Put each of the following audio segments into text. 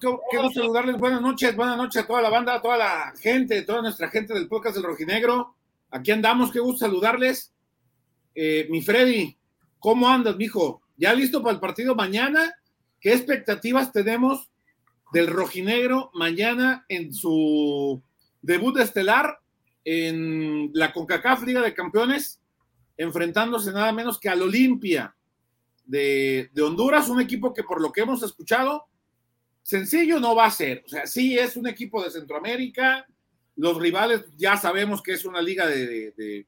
Qué, saludarles. Buenas noches, buenas noches a toda la banda, a toda la gente, toda nuestra gente del podcast del Rojinegro. Aquí andamos, qué gusto saludarles. Eh, mi Freddy, ¿cómo andas, mijo? ¿Ya listo para el partido mañana? ¿Qué expectativas tenemos del Rojinegro mañana en su debut estelar en la CONCACAF Liga de Campeones, enfrentándose nada menos que al Olimpia de Honduras, un equipo que por lo que hemos escuchado Sencillo no va a ser. O sea, sí es un equipo de Centroamérica. Los rivales ya sabemos que es una liga de,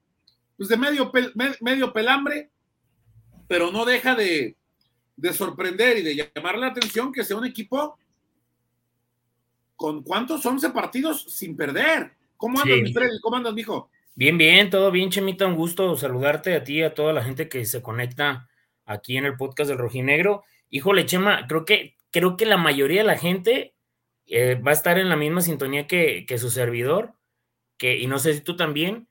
pues de medio, medio pelambre, pero no deja de, sorprender y de llamar la atención que sea un equipo con cuántos 11 partidos sin perder. ¿Cómo andas, mi Freddy? ¿Cómo andas, mijo? Bien, bien, todo bien, Chemita. Un gusto saludarte a ti y a toda la gente que se conecta aquí en el podcast del Rojinegro. Híjole, Chema, creo que creo que la mayoría de la gente eh, va a estar en la misma sintonía que, su servidor, y no sé si tú también,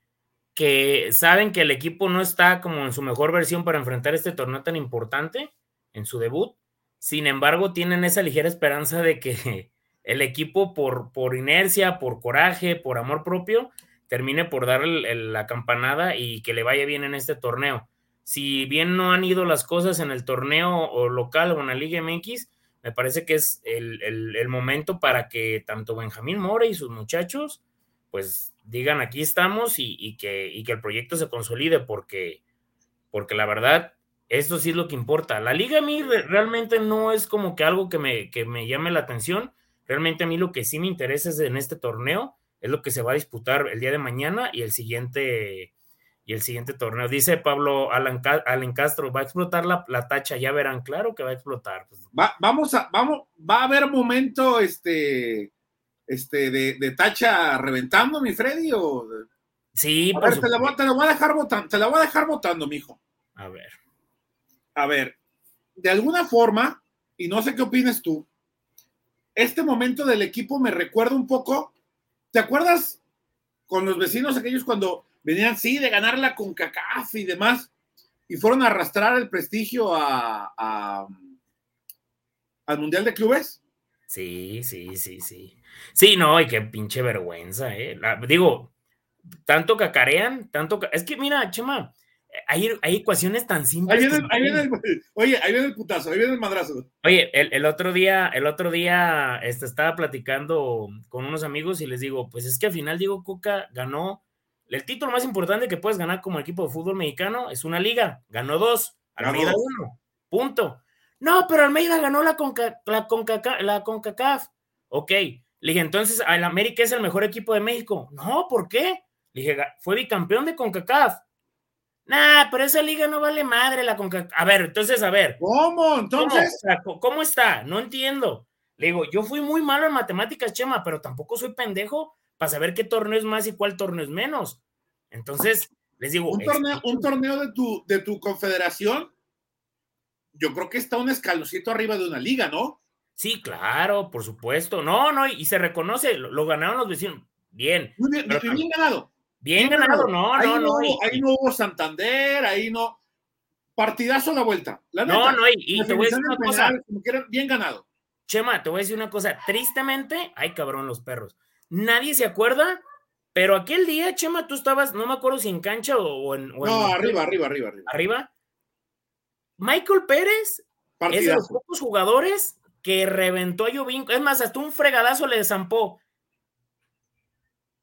que saben que el equipo no está como en su mejor versión para enfrentar este torneo tan importante en su debut. Sin embargo, tienen esa ligera esperanza de que el equipo, por, por inercia, por coraje, por amor propio, termine por dar la campanada y que le vaya bien en este torneo. Si bien no han ido las cosas en el torneo local o en la Liga MX, me parece que es el, momento para que tanto Benjamín Mora y sus muchachos, pues digan aquí estamos y, que, que, el proyecto se consolide, porque, porque la verdad, esto sí es lo que importa. La liga a mí realmente no es como que algo que me, que me llame la atención. Realmente a mí lo que sí me interesa es en este torneo, es lo que se va a disputar el día de mañana y el siguiente y el siguiente torneo. Dice Pablo Alan, Castro, va a explotar la, tacha, ya verán, claro que va a explotar. Pues. Va, vamos a, vamos, va a haber momento este, este de, tacha reventando, mi Freddy, o sí, te, la voy, a dejar votando, te la voy a dejar votando, mijo. A ver. A ver, de alguna forma, y no sé qué opinas tú, este momento del equipo me recuerda un poco, ¿te acuerdas con los vecinos aquellos cuando venían, sí, de ganarla con CACAF y demás, y fueron a arrastrar el prestigio a, al Mundial de Clubes. Sí, sí, sí, sí. Sí, no, y qué pinche vergüenza, ¿eh? digo, tanto cacarean, tanto... Es que mira, Chema, hay, hay ecuaciones tan simples. Ahí viene, oye, ahí viene el putazo, ahí viene el madrazo. Oye, el, otro día, el otro día este, estaba platicando con unos amigos y les digo, pues es que al final Diego Coca ganó el título más importante que puedes ganar como equipo de fútbol mexicano es una liga. Ganó dos, Almeida uno. Punto. No, pero Almeida ganó la, la, la CONCACAF. Ok. Le dije, entonces, ¿el América es el mejor equipo de México? No, ¿por qué? Le dije, fue bicampeón de CONCACAF. Nah, pero esa liga no vale madre la CONCACAF. A ver, entonces, a ver. ¿Cómo? Entonces. ¿Cómo está? No entiendo. Le digo, yo fui muy malo en matemáticas, Chema, pero tampoco soy pendejo para saber qué torneo es más y cuál torneo es menos. Entonces, les digo. Un torneo, un torneo de, tu, de tu confederación, yo creo que está un escaloncito arriba de una liga, ¿no? Sí, claro, por supuesto. No, no, y se reconoce, lo, ganaron los vecinos. Bien. bien, bien ganado. Bien, ganado, no, no, no. ahí no hubo Santander, ahí no. Partidazo la vuelta. no, no, y, te voy a decir una cosa. bien ganado. Chema, te voy a decir una cosa. Tristemente, ay cabrón, los perros nadie se acuerda, pero aquel día, Chema, tú estabas, no me acuerdo si en cancha o, en. no, arriba, arriba, arriba, arriba. Arriba. Michael Pérez es de los pocos jugadores que reventó a Jovín. Es más, hasta un fregadazo le zampó.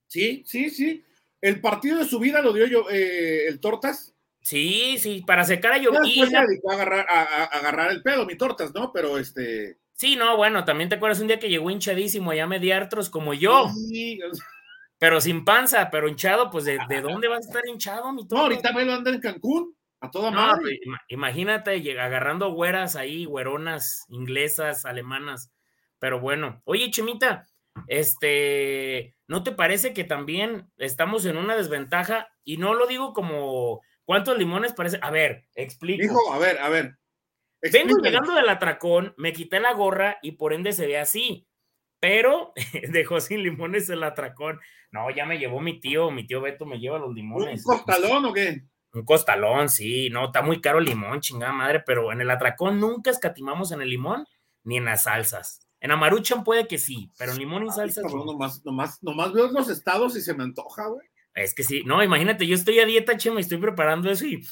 Sí, sí, sí. El partido de su vida lo dio yo, eh, el Tortas. Sí, sí, para secar a. Después se dedicó a agarrar, a agarrar el pedo, mi Tortas, ¿no? Pero este. Sí, no, bueno, también te acuerdas un día que llegó hinchadísimo allá mediartros como yo. Sí. Pero sin panza, pero hinchado, pues ¿de, de dónde vas a estar hinchado, mi todo? No, ahorita me lo anda en Cancún, a toda madre. Pues, imagínate agarrando güeras ahí, güeronas, inglesas, alemanas. Pero bueno, oye, Chemita, este, ¿no te parece que también estamos en una desventaja? Y no lo digo como cuántos limones parece. A ver, explico. Dijo, a ver, a ver. Vengo llegando del atracón, me quité la gorra y por ende se ve así. Pero dejó sin limones el atracón. No, ya me llevó mi tío, mi tío Beto me lleva los limones. ¿Un costalón o qué? Un costalón, sí, no, está muy caro el limón, chingada madre, pero en el atracón nunca escatimamos en el limón ni en las salsas. En Amaruchan puede que sí, pero en limón y salsa. no. nomás, nomás, nomás veo los estados y se me antoja, güey. Es que sí, no, imagínate, yo estoy a dieta, che, me estoy preparando eso y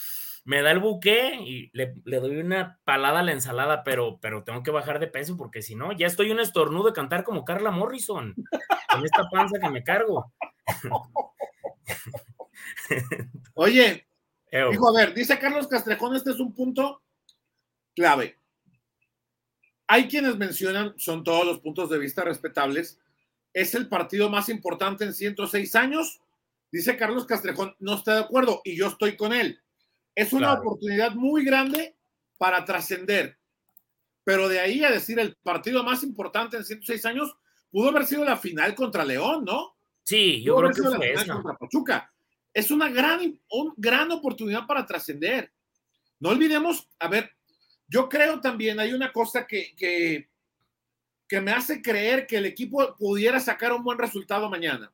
me da el buque y le, doy una palada a la ensalada, pero, pero tengo que bajar de peso porque si no, ya estoy un estornudo de cantar como Carla Morrison, con esta panza que me cargo. Oye, dijo, a ver, dice Carlos Castrejón, este es un punto clave. Hay quienes mencionan, son todos los puntos de vista respetables, es el partido más importante en 106 años. Dice Carlos Castrejón, no está de acuerdo y yo estoy con él. Es una oportunidad muy grande para trascender. Pero de ahí a decir el partido más importante en 106 años, pudo haber sido la final contra León, ¿no? Sí, yo creo que fue la final contra Pachuca. Es una gran, gran oportunidad para trascender. No olvidemos, a ver, yo creo también hay una cosa que, que, que me hace creer que el equipo pudiera sacar un buen resultado mañana.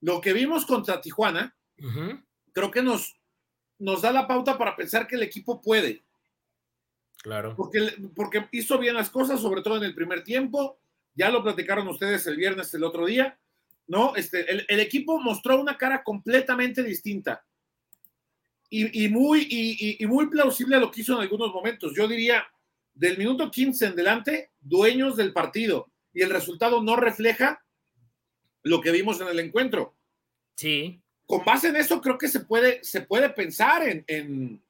Lo que vimos contra Tijuana, creo que nos, nos da la pauta para pensar que el equipo puede. Claro. Porque, porque hizo bien las cosas, sobre todo en el primer tiempo. Ya lo platicaron ustedes el viernes, el otro día. ¿No? Este, el, equipo mostró una cara completamente distinta. Y, muy, y, muy plausible a lo que hizo en algunos momentos. Yo diría, del minuto 15 en delante, dueños del partido. Y el resultado no refleja lo que vimos en el encuentro. Sí con base en eso creo que se puede, se puede pensar en, en,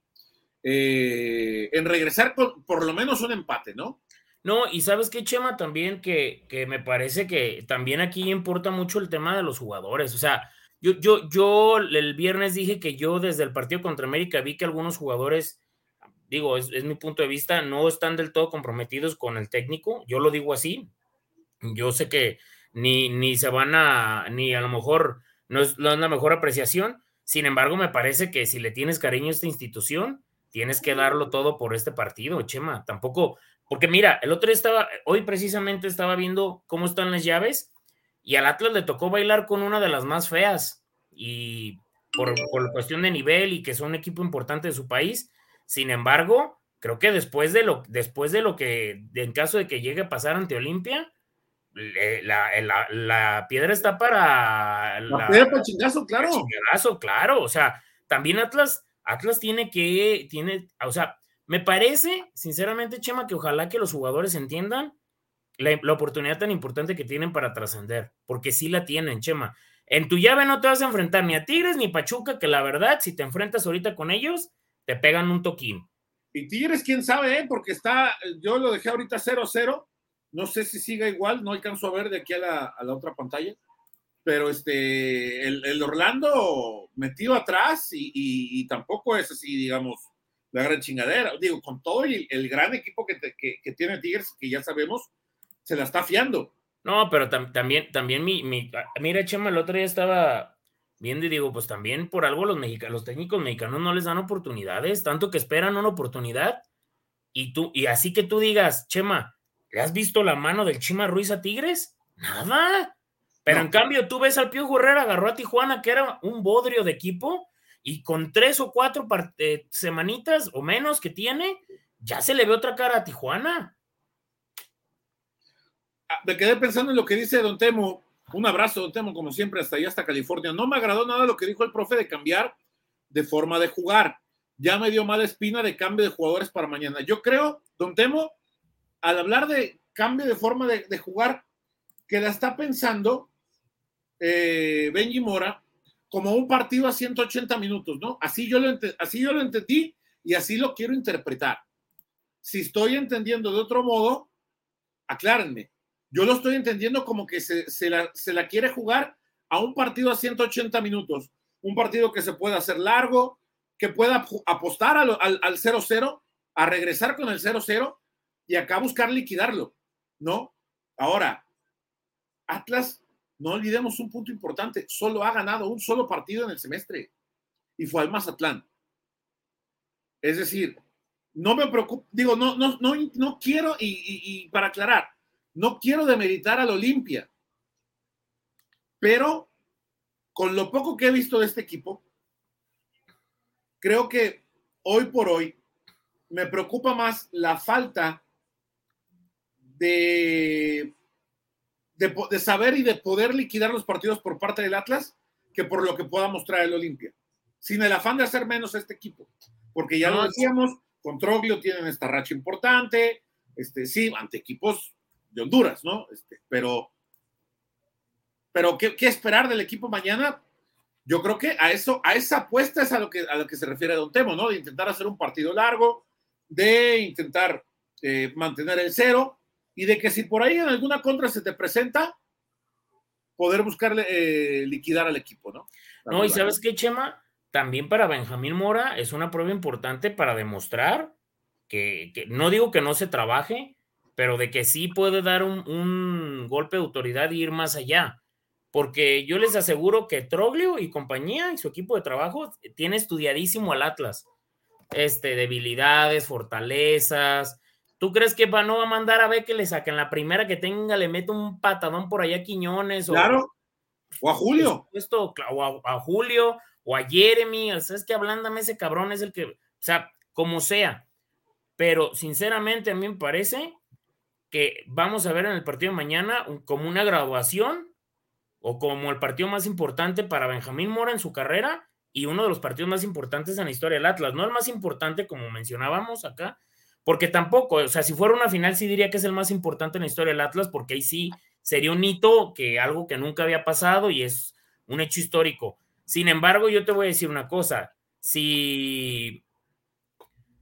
eh, regresar por, lo menos un empate, ¿no? No, y sabes qué, Chema, también que, me parece que también aquí importa mucho el tema de los jugadores. O sea, yo, yo, yo el viernes dije que yo desde el partido contra América vi que algunos jugadores, digo, es, es mi punto de vista, no están del todo comprometidos con el técnico. Yo lo digo así. Yo sé que ni, ni se van a, ni a lo mejor no es, la mejor apreciación. Sin embargo, me parece que si le tienes cariño a esta institución, tienes que darlo todo por este partido, Chema. Tampoco, porque mira, el otro día estaba, hoy precisamente estaba viendo cómo están las llaves y al Atlas le tocó bailar con una de las más feas y por, por cuestión de nivel y que son un equipo importante de su país. Sin embargo, creo que después de lo, después de lo que, en caso de que llegue a pasar ante Olimpia, la, la, piedra está para. La, piedra para el chingazo, claro. Chingazo, claro. O sea, también Atlas, Atlas tiene que, tiene, o sea, me parece, sinceramente, Chema, que ojalá que los jugadores entiendan la, oportunidad tan importante que tienen para trascender, porque sí la tienen, Chema. En tu llave no te vas a enfrentar ni a Tigres ni Pachuca, que la verdad, si te enfrentas ahorita con ellos, te pegan un toquín. Y Tigres, quién sabe, ¿eh? porque está, yo lo dejé ahorita 0-0 no sé si siga igual, no alcanzo a ver de aquí a la, otra pantalla. Pero este, el, Orlando metido atrás y, tampoco es así, digamos, la gran chingadera. Digo, con todo el, el gran equipo que, que, tiene Tigres, que ya sabemos, se la está fiando. No, pero también, también mi, mi, mira, Chema, el otro día estaba viendo y digo, pues también por algo los mexicanos, los técnicos mexicanos no les dan oportunidades, tanto que esperan una oportunidad. Y tú, y así que tú digas, Chema, ¿Le has visto la mano del Chima Ruiz a Tigres? Nada. Pero en cambio, tú ves al Pío Herrera, agarró a Tijuana, que era un bodrio de equipo, y con tres o cuatro eh, semanitas o menos que tiene, ya se le ve otra cara a Tijuana. Ah, me quedé pensando en lo que dice Don Temo. Un abrazo, Don Temo, como siempre, hasta allá, hasta California. No me agradó nada lo que dijo el profe de cambiar de forma de jugar. Ya me dio mala espina de cambio de jugadores para mañana. Yo creo, Don Temo, al hablar de cambio de forma de, jugar, que la está pensando eh, Benji Mora como un partido a 180 minutos, ¿no? Así yo, lo así yo lo entendí y así lo quiero interpretar. Si estoy entendiendo de otro modo, aclárenme. Yo lo estoy entendiendo como que se, la, quiere jugar a un partido a 180 minutos. Un partido que se pueda hacer largo, que pueda apostar al 0-0, a regresar con el 0-0 y acá buscar liquidarlo, ¿no? Ahora, Atlas, no olvidemos un punto importante, solo ha ganado un solo partido en el semestre y fue al Mazatlán. Es decir, no me preocupo, digo, no, no, no, no quiero, y, para aclarar, no quiero demeritar al Olimpia, pero con lo poco que he visto de este equipo, creo que hoy por hoy me preocupa más la falta de, de, saber y de poder liquidar los partidos por parte del Atlas que por lo que pueda mostrar el Olimpia. Sin el afán de hacer menos a este equipo. Porque ya lo decíamos, con Troglio tienen esta racha importante, este, sí, ante equipos de Honduras, ¿no? Este, pero, pero ¿qué, ¿qué, esperar del equipo mañana? Yo creo que a eso, a esa apuesta es a lo que, a lo que se refiere Don Temo, ¿no? De intentar hacer un partido largo, de intentar eh, mantener el cero y de que si por ahí en alguna contra se te presenta, poder buscarle eh, liquidar al equipo, ¿no? no, y sabes qué, Chema, también para Benjamín Mora es una prueba importante para demostrar que, no digo que no se trabaje, pero de que sí puede dar un, un golpe de autoridad e ir más allá porque yo les aseguro que Troglio y compañía y su equipo de trabajo tiene estudiadísimo al Atlas. Este, debilidades, fortalezas. ¿Tú crees que no va a mandar a ver que le saquen la primera que tenga, le mete un patadón por allá a Quiñones? Claro. O, a Julio. Esto, o a, Julio, o a Jeremy. O sea, es que ablándame ese cabrón, es el que. O sea, como sea. Pero sinceramente, a mí me parece que vamos a ver en el partido de mañana como una graduación o como el partido más importante para Benjamín Mora en su carrera y uno de los partidos más importantes en la historia del Atlas. No el más importante, como mencionábamos acá, porque tampoco, o sea, si fuera una final, sí diría que es el más importante en la historia del Atlas, porque ahí sí sería un hito, que algo que nunca había pasado y es un hecho histórico. Sin embargo, yo te voy a decir una cosa: si,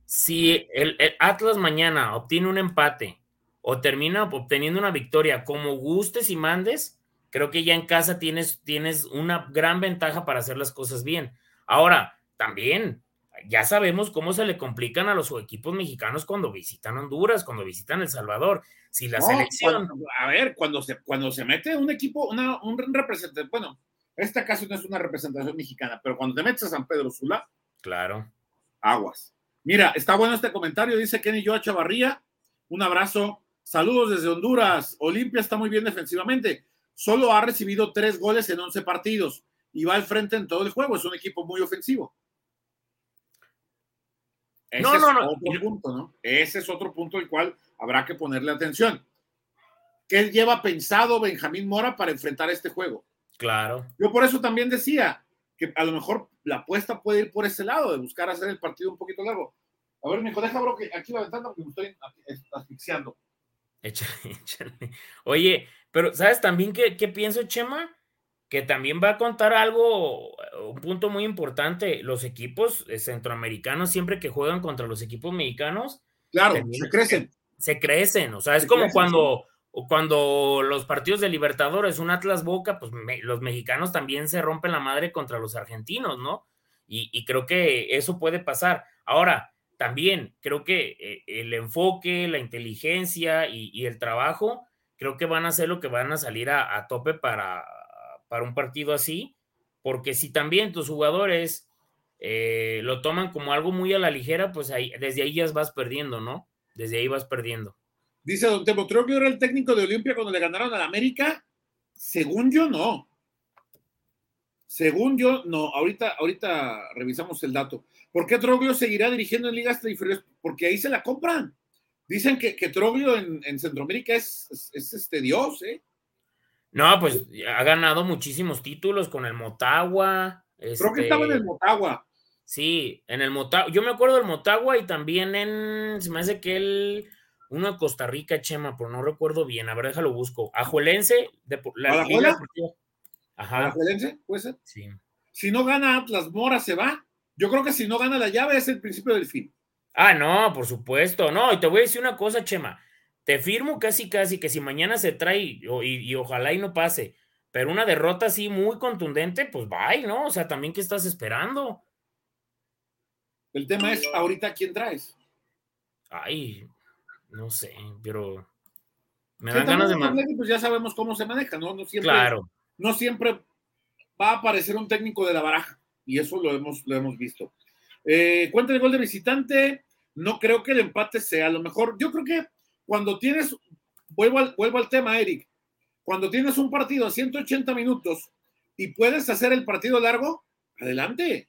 si el Atlas mañana obtiene un empate o termina obteniendo una victoria como gustes y mandes, creo que ya en casa tienes, tienes una gran ventaja para hacer las cosas bien. Ahora, también, ya sabemos cómo se le complican a los equipos mexicanos cuando visitan Honduras, cuando visitan El Salvador. Si la selección. a ver, cuando se, cuando se mete un equipo, una, un representante, bueno, esta caso no es una representación mexicana, pero cuando te metes a San Pedro Sula. Claro. Aguas. Mira, está bueno este comentario, dice Kenny Joa Chavarría. Un abrazo. Saludos desde Honduras. Olimpia está muy bien defensivamente solo ha recibido tres goles en 11 partidos y va al frente en todo el juego. Es un equipo muy ofensivo. Ese no, no, no. Otro punto, ¿no? Ese es otro punto al cual habrá que ponerle atención. ¿Qué lleva pensado Benjamín Mora para enfrentar este juego? Claro. Yo por eso también decía que a lo mejor la apuesta puede ir por ese lado, de buscar hacer el partido un poquito largo. A ver, Nico, deja, bro, que aquí va ventana porque me estoy asfixiando. Échale, échale. Oye, pero, ¿sabes también qué, pienso, Chema? Que también va a contar algo, un punto muy importante. Los equipos eh, centroamericanos, siempre que juegan contra los equipos mexicanos, claro, se crecen. Se crecen, o sea, es como cuando, cuando los partidos de Libertadores, un Atlas Boca, pues los mexicanos también se rompen la madre contra los argentinos, ¿no? Y, y creo que eso puede pasar. Ahora, también creo que eh, el enfoque, la inteligencia y, y el trabajo creo que van a hacer lo que van a salir a, tope para, para, un partido así, porque si también tus jugadores eh, lo toman como algo muy a la ligera, pues ahí, desde ahí ya vas perdiendo, ¿no? Desde ahí vas perdiendo. Dice Don Temo, ¿Troglio era el técnico de Olimpia cuando le ganaron al América? Según yo, no. Según yo, no. Ahorita, ahorita revisamos el dato. ¿Por qué Troglio seguirá dirigiendo en ligas inferiores? Porque ahí se la compran. Dicen que, que Troglio en, Centroamérica es, es, este Dios, ¿eh? No, pues ha ganado muchísimos títulos con el Motagua. Creo que estaba en el este, Motagua. Sí, en el Motagua. Yo me acuerdo del Motagua y también en. Se me hace que él. Uno de Costa Rica, Chema, pero no recuerdo bien. A ver, déjalo busco. Ajuelense. De, la Ajá. ¿Ajuelense? ¿Puede ser? Sí. Si no gana Atlas Mora, se va. Yo creo que si no gana la llave es el principio del fin. Ah, no, por supuesto. No, y te voy a decir una cosa, Chema. Te firmo casi, casi que si mañana se trae y, ojalá y no pase, pero una derrota así muy contundente, pues bye, ¿no? O sea, también, ¿qué estás esperando? El tema es, ahorita, ¿quién traes? Ay, no sé, pero me dan ganas de Pues ya sabemos cómo se maneja, ¿no? No siempre, claro. no siempre va a aparecer un técnico de la baraja, y eso lo hemos, lo hemos visto. Eh, cuenta el gol de visitante. No creo que el empate sea. Lo mejor, yo creo que cuando tienes, vuelvo al, vuelvo al tema, Eric, cuando tienes un partido a 180 minutos y puedes hacer el partido largo, adelante.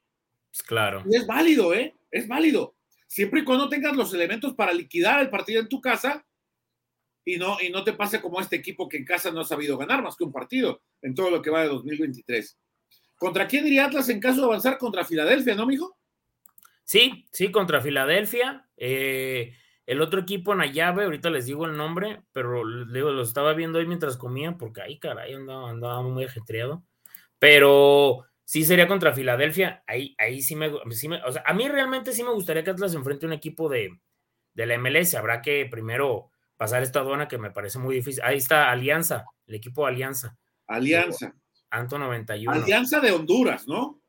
Pues claro. Y es válido, ¿eh? Es válido. Siempre y cuando tengas los elementos para liquidar el partido en tu casa y no, y no te pase como este equipo que en casa no ha sabido ganar más que un partido en todo lo que va de 2023. ¿Contra quién iría Atlas en caso de avanzar? Contra Filadelfia, ¿no, mijo? Sí, sí, contra Filadelfia. Eh, el otro equipo en la llave, ahorita les digo el nombre, pero digo, lo estaba viendo hoy mientras comía, porque ahí, caray, andaba, andaba muy ajetreado. Pero sí sería contra Filadelfia. Ahí, ahí sí me, sí me, O sea, a mí realmente sí me gustaría que Atlas enfrente a un equipo de, de la MLS. Habrá que primero pasar esta aduana que me parece muy difícil. Ahí está Alianza, el equipo de Alianza. Alianza. Anto 91. Alianza de Honduras, ¿no?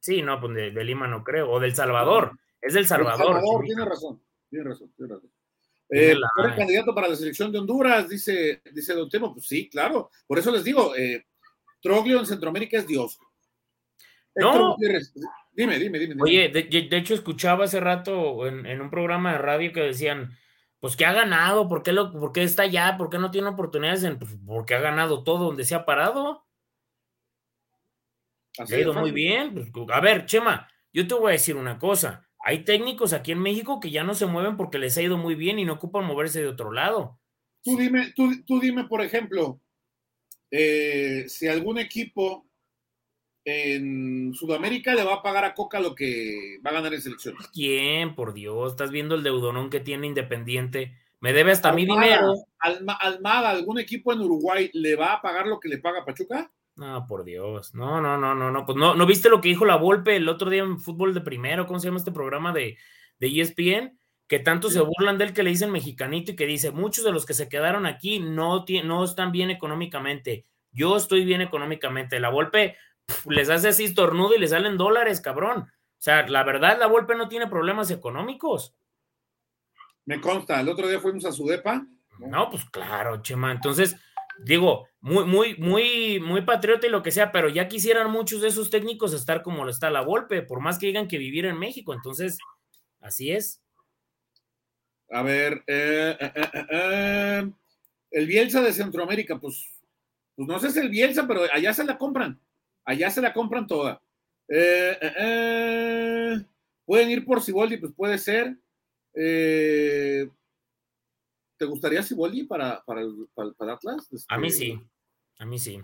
Sí, no, pues de, Lima no creo. O del Salvador. Es del Salvador. Salvador tiene razón, tiene razón, tiene razón. Eh, candidato para la selección de Honduras? Dice, dice Don Temo. Pues sí, claro. Por eso les digo, eh, Troglio en Centroamérica es Dios. No. Dime, dime, dime. Oye, de, hecho escuchaba hace rato en, en, un programa de radio que decían, pues que ha ganado, ¿por qué, lo, por qué está allá? ¿Por qué no tiene oportunidades? En, pues, porque ha ganado todo donde se ha parado. ha ido muy bien. Pues, a ver, Chema, yo te voy a decir una cosa. Hay técnicos aquí en México que ya no se mueven porque les ha ido muy bien y no ocupan moverse de otro lado. Tú dime, tú, tú dime, por ejemplo, eh, si algún equipo en Sudamérica le va a pagar a Coca lo que va a ganar en selección. ¿Quién? Por Dios, estás viendo el deudonón que tiene Independiente. Me debe hasta mi dinero. Almada, ¿algún equipo en Uruguay le va a pagar lo que le paga Pachuca? No, por Dios. No, no, no, no, no. Pues no, ¿no viste lo que dijo la Volpe el otro día en fútbol de primero? ¿Cómo se llama este programa de, de ESPN? Que tanto se burlan de él que le dicen mexicanito y que dice, muchos de los que se quedaron aquí no, no están bien económicamente. Yo estoy bien económicamente. La Volpe les hace así estornudo y le salen dólares, cabrón. O sea, la verdad, la Volpe no tiene problemas económicos. Me consta, el otro día fuimos a su depa. No, pues claro, Chema. Entonces, digo, muy, muy, muy, muy patriota y lo que sea, pero ya quisieran muchos de esos técnicos estar como lo está la Volpe, por más que digan que vivir en México. Entonces, así es. A ver, eh, eh, eh, el Bielsa de Centroamérica, pues, pues no sé si es el Bielsa, pero allá se la compran. Allá se la compran toda. Pueden ir por Siboldi, pues puede ser. ¿Te gustaría Siboldi para, para, para, Atlas? A mí sí, a mí sí.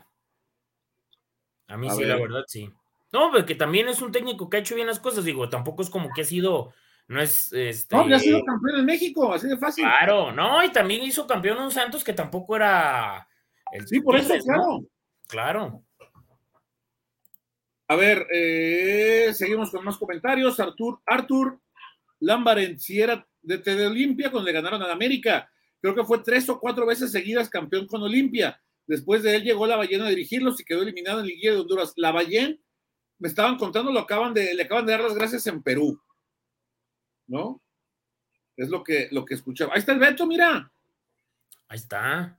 A mí sí, la verdad sí. No, porque también es un técnico que ha hecho bien las cosas, digo, tampoco es como que ha sido, no es este. No, ya ha sido campeón en México, así de fácil. Claro, no, y también hizo campeón en Santos que tampoco era el Sí, por eso, claro. Claro. A ver, eh, seguimos con más comentarios. Artur, Artur Lambaren, si era de, de Olimpia cuando le ganaron a América. Creo que fue tres o cuatro veces seguidas campeón con Olimpia. Después de él llegó la ballena a dirigirlos y quedó eliminado en el Guía de Honduras. La ballena, me estaban contando, lo acaban de, le acaban de dar las gracias en Perú. ¿No? Es lo que, lo que escuchaba. Ahí está el Beto, mira. Ahí está.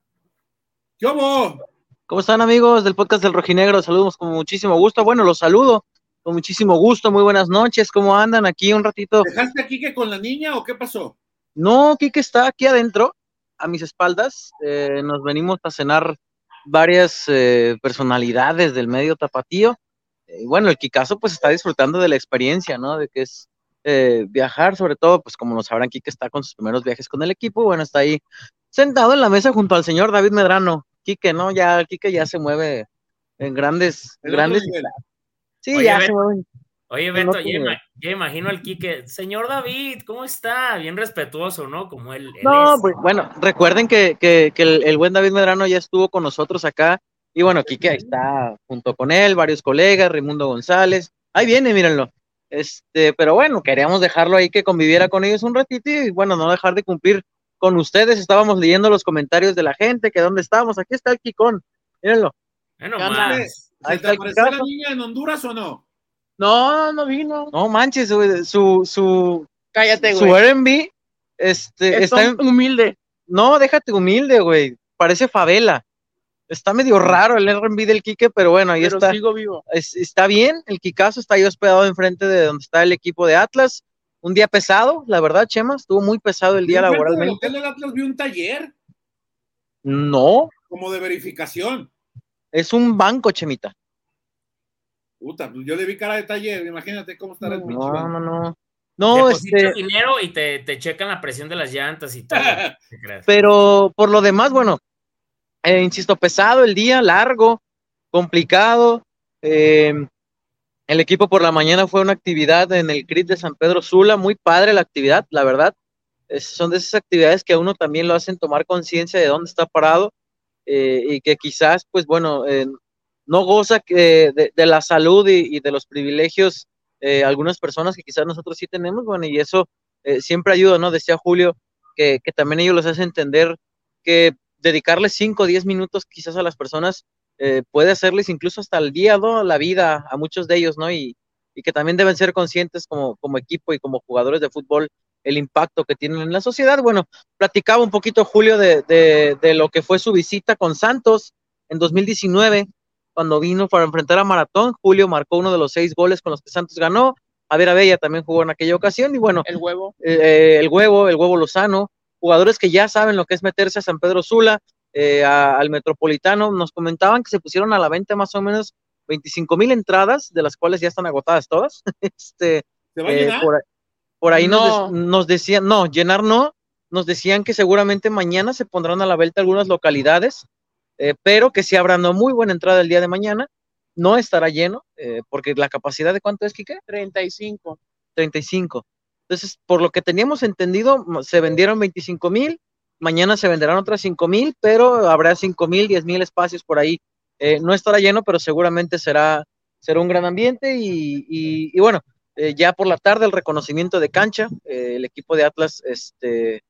¿Qué hubo? ¿Cómo están amigos del podcast del Rojinegro? Saludos con muchísimo gusto. Bueno, los saludo con muchísimo gusto. Muy buenas noches. ¿Cómo andan aquí un ratito? ¿Dejaste a Kike con la niña o qué pasó? No, Kike está aquí adentro, a mis espaldas. Eh, nos venimos a cenar varias eh, personalidades del medio tapatío. Y bueno, el Kikazo pues está disfrutando de la experiencia, ¿no? De que es eh, viajar, sobre todo, pues como lo sabrán, Kike está con sus primeros viajes con el equipo. Bueno, está ahí sentado en la mesa junto al señor David Medrano. Quique, ¿no? Ya Quique ya se mueve en grandes, grandes. Sí, ya se mueve. Oye, Beto, ya, imagino al Quique. Señor David, ¿cómo está? Bien respetuoso, ¿no? Como él. no, pues, bueno, recuerden que, que, que el, buen David Medrano ya estuvo con nosotros acá. Y bueno, Quique está junto con él, varios colegas, Raimundo González. Ahí viene, mírenlo. Este, pero bueno, queríamos dejarlo ahí que conviviera con ellos un ratito y bueno, no dejar de cumplir con ustedes, estábamos leyendo los comentarios de la gente, que dónde estábamos, aquí está el Kikón, mírenlo. Bueno, Ahí está apareció la niña en Honduras o no? No, no vino. No manches, su, su, cállate, güey. Su R&B, este, está humilde. No, déjate humilde, güey. Parece favela. Está medio raro el R&B del Quique, pero bueno, ahí está. Sigo vivo. está bien, el Kikazo está ahí hospedado enfrente de donde está el equipo de Atlas un día pesado, la verdad, Chema, estuvo muy pesado el día laboralmente. ¿El hotel Atlas vio un taller? No. Como de verificación. Es un banco, Chemita. Puta, pues yo le vi cara de taller, imagínate cómo estará el pinche. No, no, no. No, este, dinero y te, te checan la presión de las llantas y todo. pero por lo demás, bueno, eh, insisto, pesado el día, largo, complicado. eh, el equipo por la mañana fue una actividad en el CRIT de San Pedro Sula, muy padre la actividad, la verdad. Es- son de esas actividades que a uno también lo hacen tomar conciencia de dónde está parado eh, y que quizás, pues bueno, eh, no goza que- de, de la salud y, de los privilegios eh, algunas personas que quizás nosotros sí tenemos, bueno, y eso eh, siempre ayuda, ¿no? Decía Julio que, que también ellos los hace entender que dedicarles 5 o 10 minutos quizás a las personas eh, puede hacerles incluso hasta el día, ¿no? La vida a muchos de ellos, ¿no? Y, y que también deben ser conscientes como, como equipo y como jugadores de fútbol el impacto que tienen en la sociedad. Bueno, platicaba un poquito Julio de, de, de lo que fue su visita con Santos en 2019, cuando vino para enfrentar a Maratón. Julio marcó uno de los seis goles con los que Santos ganó. Javier Abella también jugó en aquella ocasión y bueno, El huevo. eh, el huevo, el huevo Lozano, jugadores que ya saben lo que es meterse a San Pedro Sula, eh, a- al Metropolitano, nos comentaban que se pusieron a la venta más o menos 25 mil entradas, de las cuales ya están agotadas todas. este, ¿Se va a eh, llenar? por, ahí- por ahí nos, No. des- nos decían, no, llenar no, nos decían que seguramente mañana se pondrán a la venta algunas localidades, eh, pero que sí habrá una muy buena entrada el día de mañana, no estará lleno, eh, porque la capacidad de cuánto es, Quique? 35. 35. Entonces, por lo que teníamos entendido, se vendieron 25 mil, mañana se venderán otras 5 mil, pero habrá 5 mil, 10 mil espacios por ahí. Eh, no estará lleno, pero seguramente será, será un gran ambiente y, y- y bueno, eh, ya por la tarde el reconocimiento de cancha, eh, el equipo de Atlas este,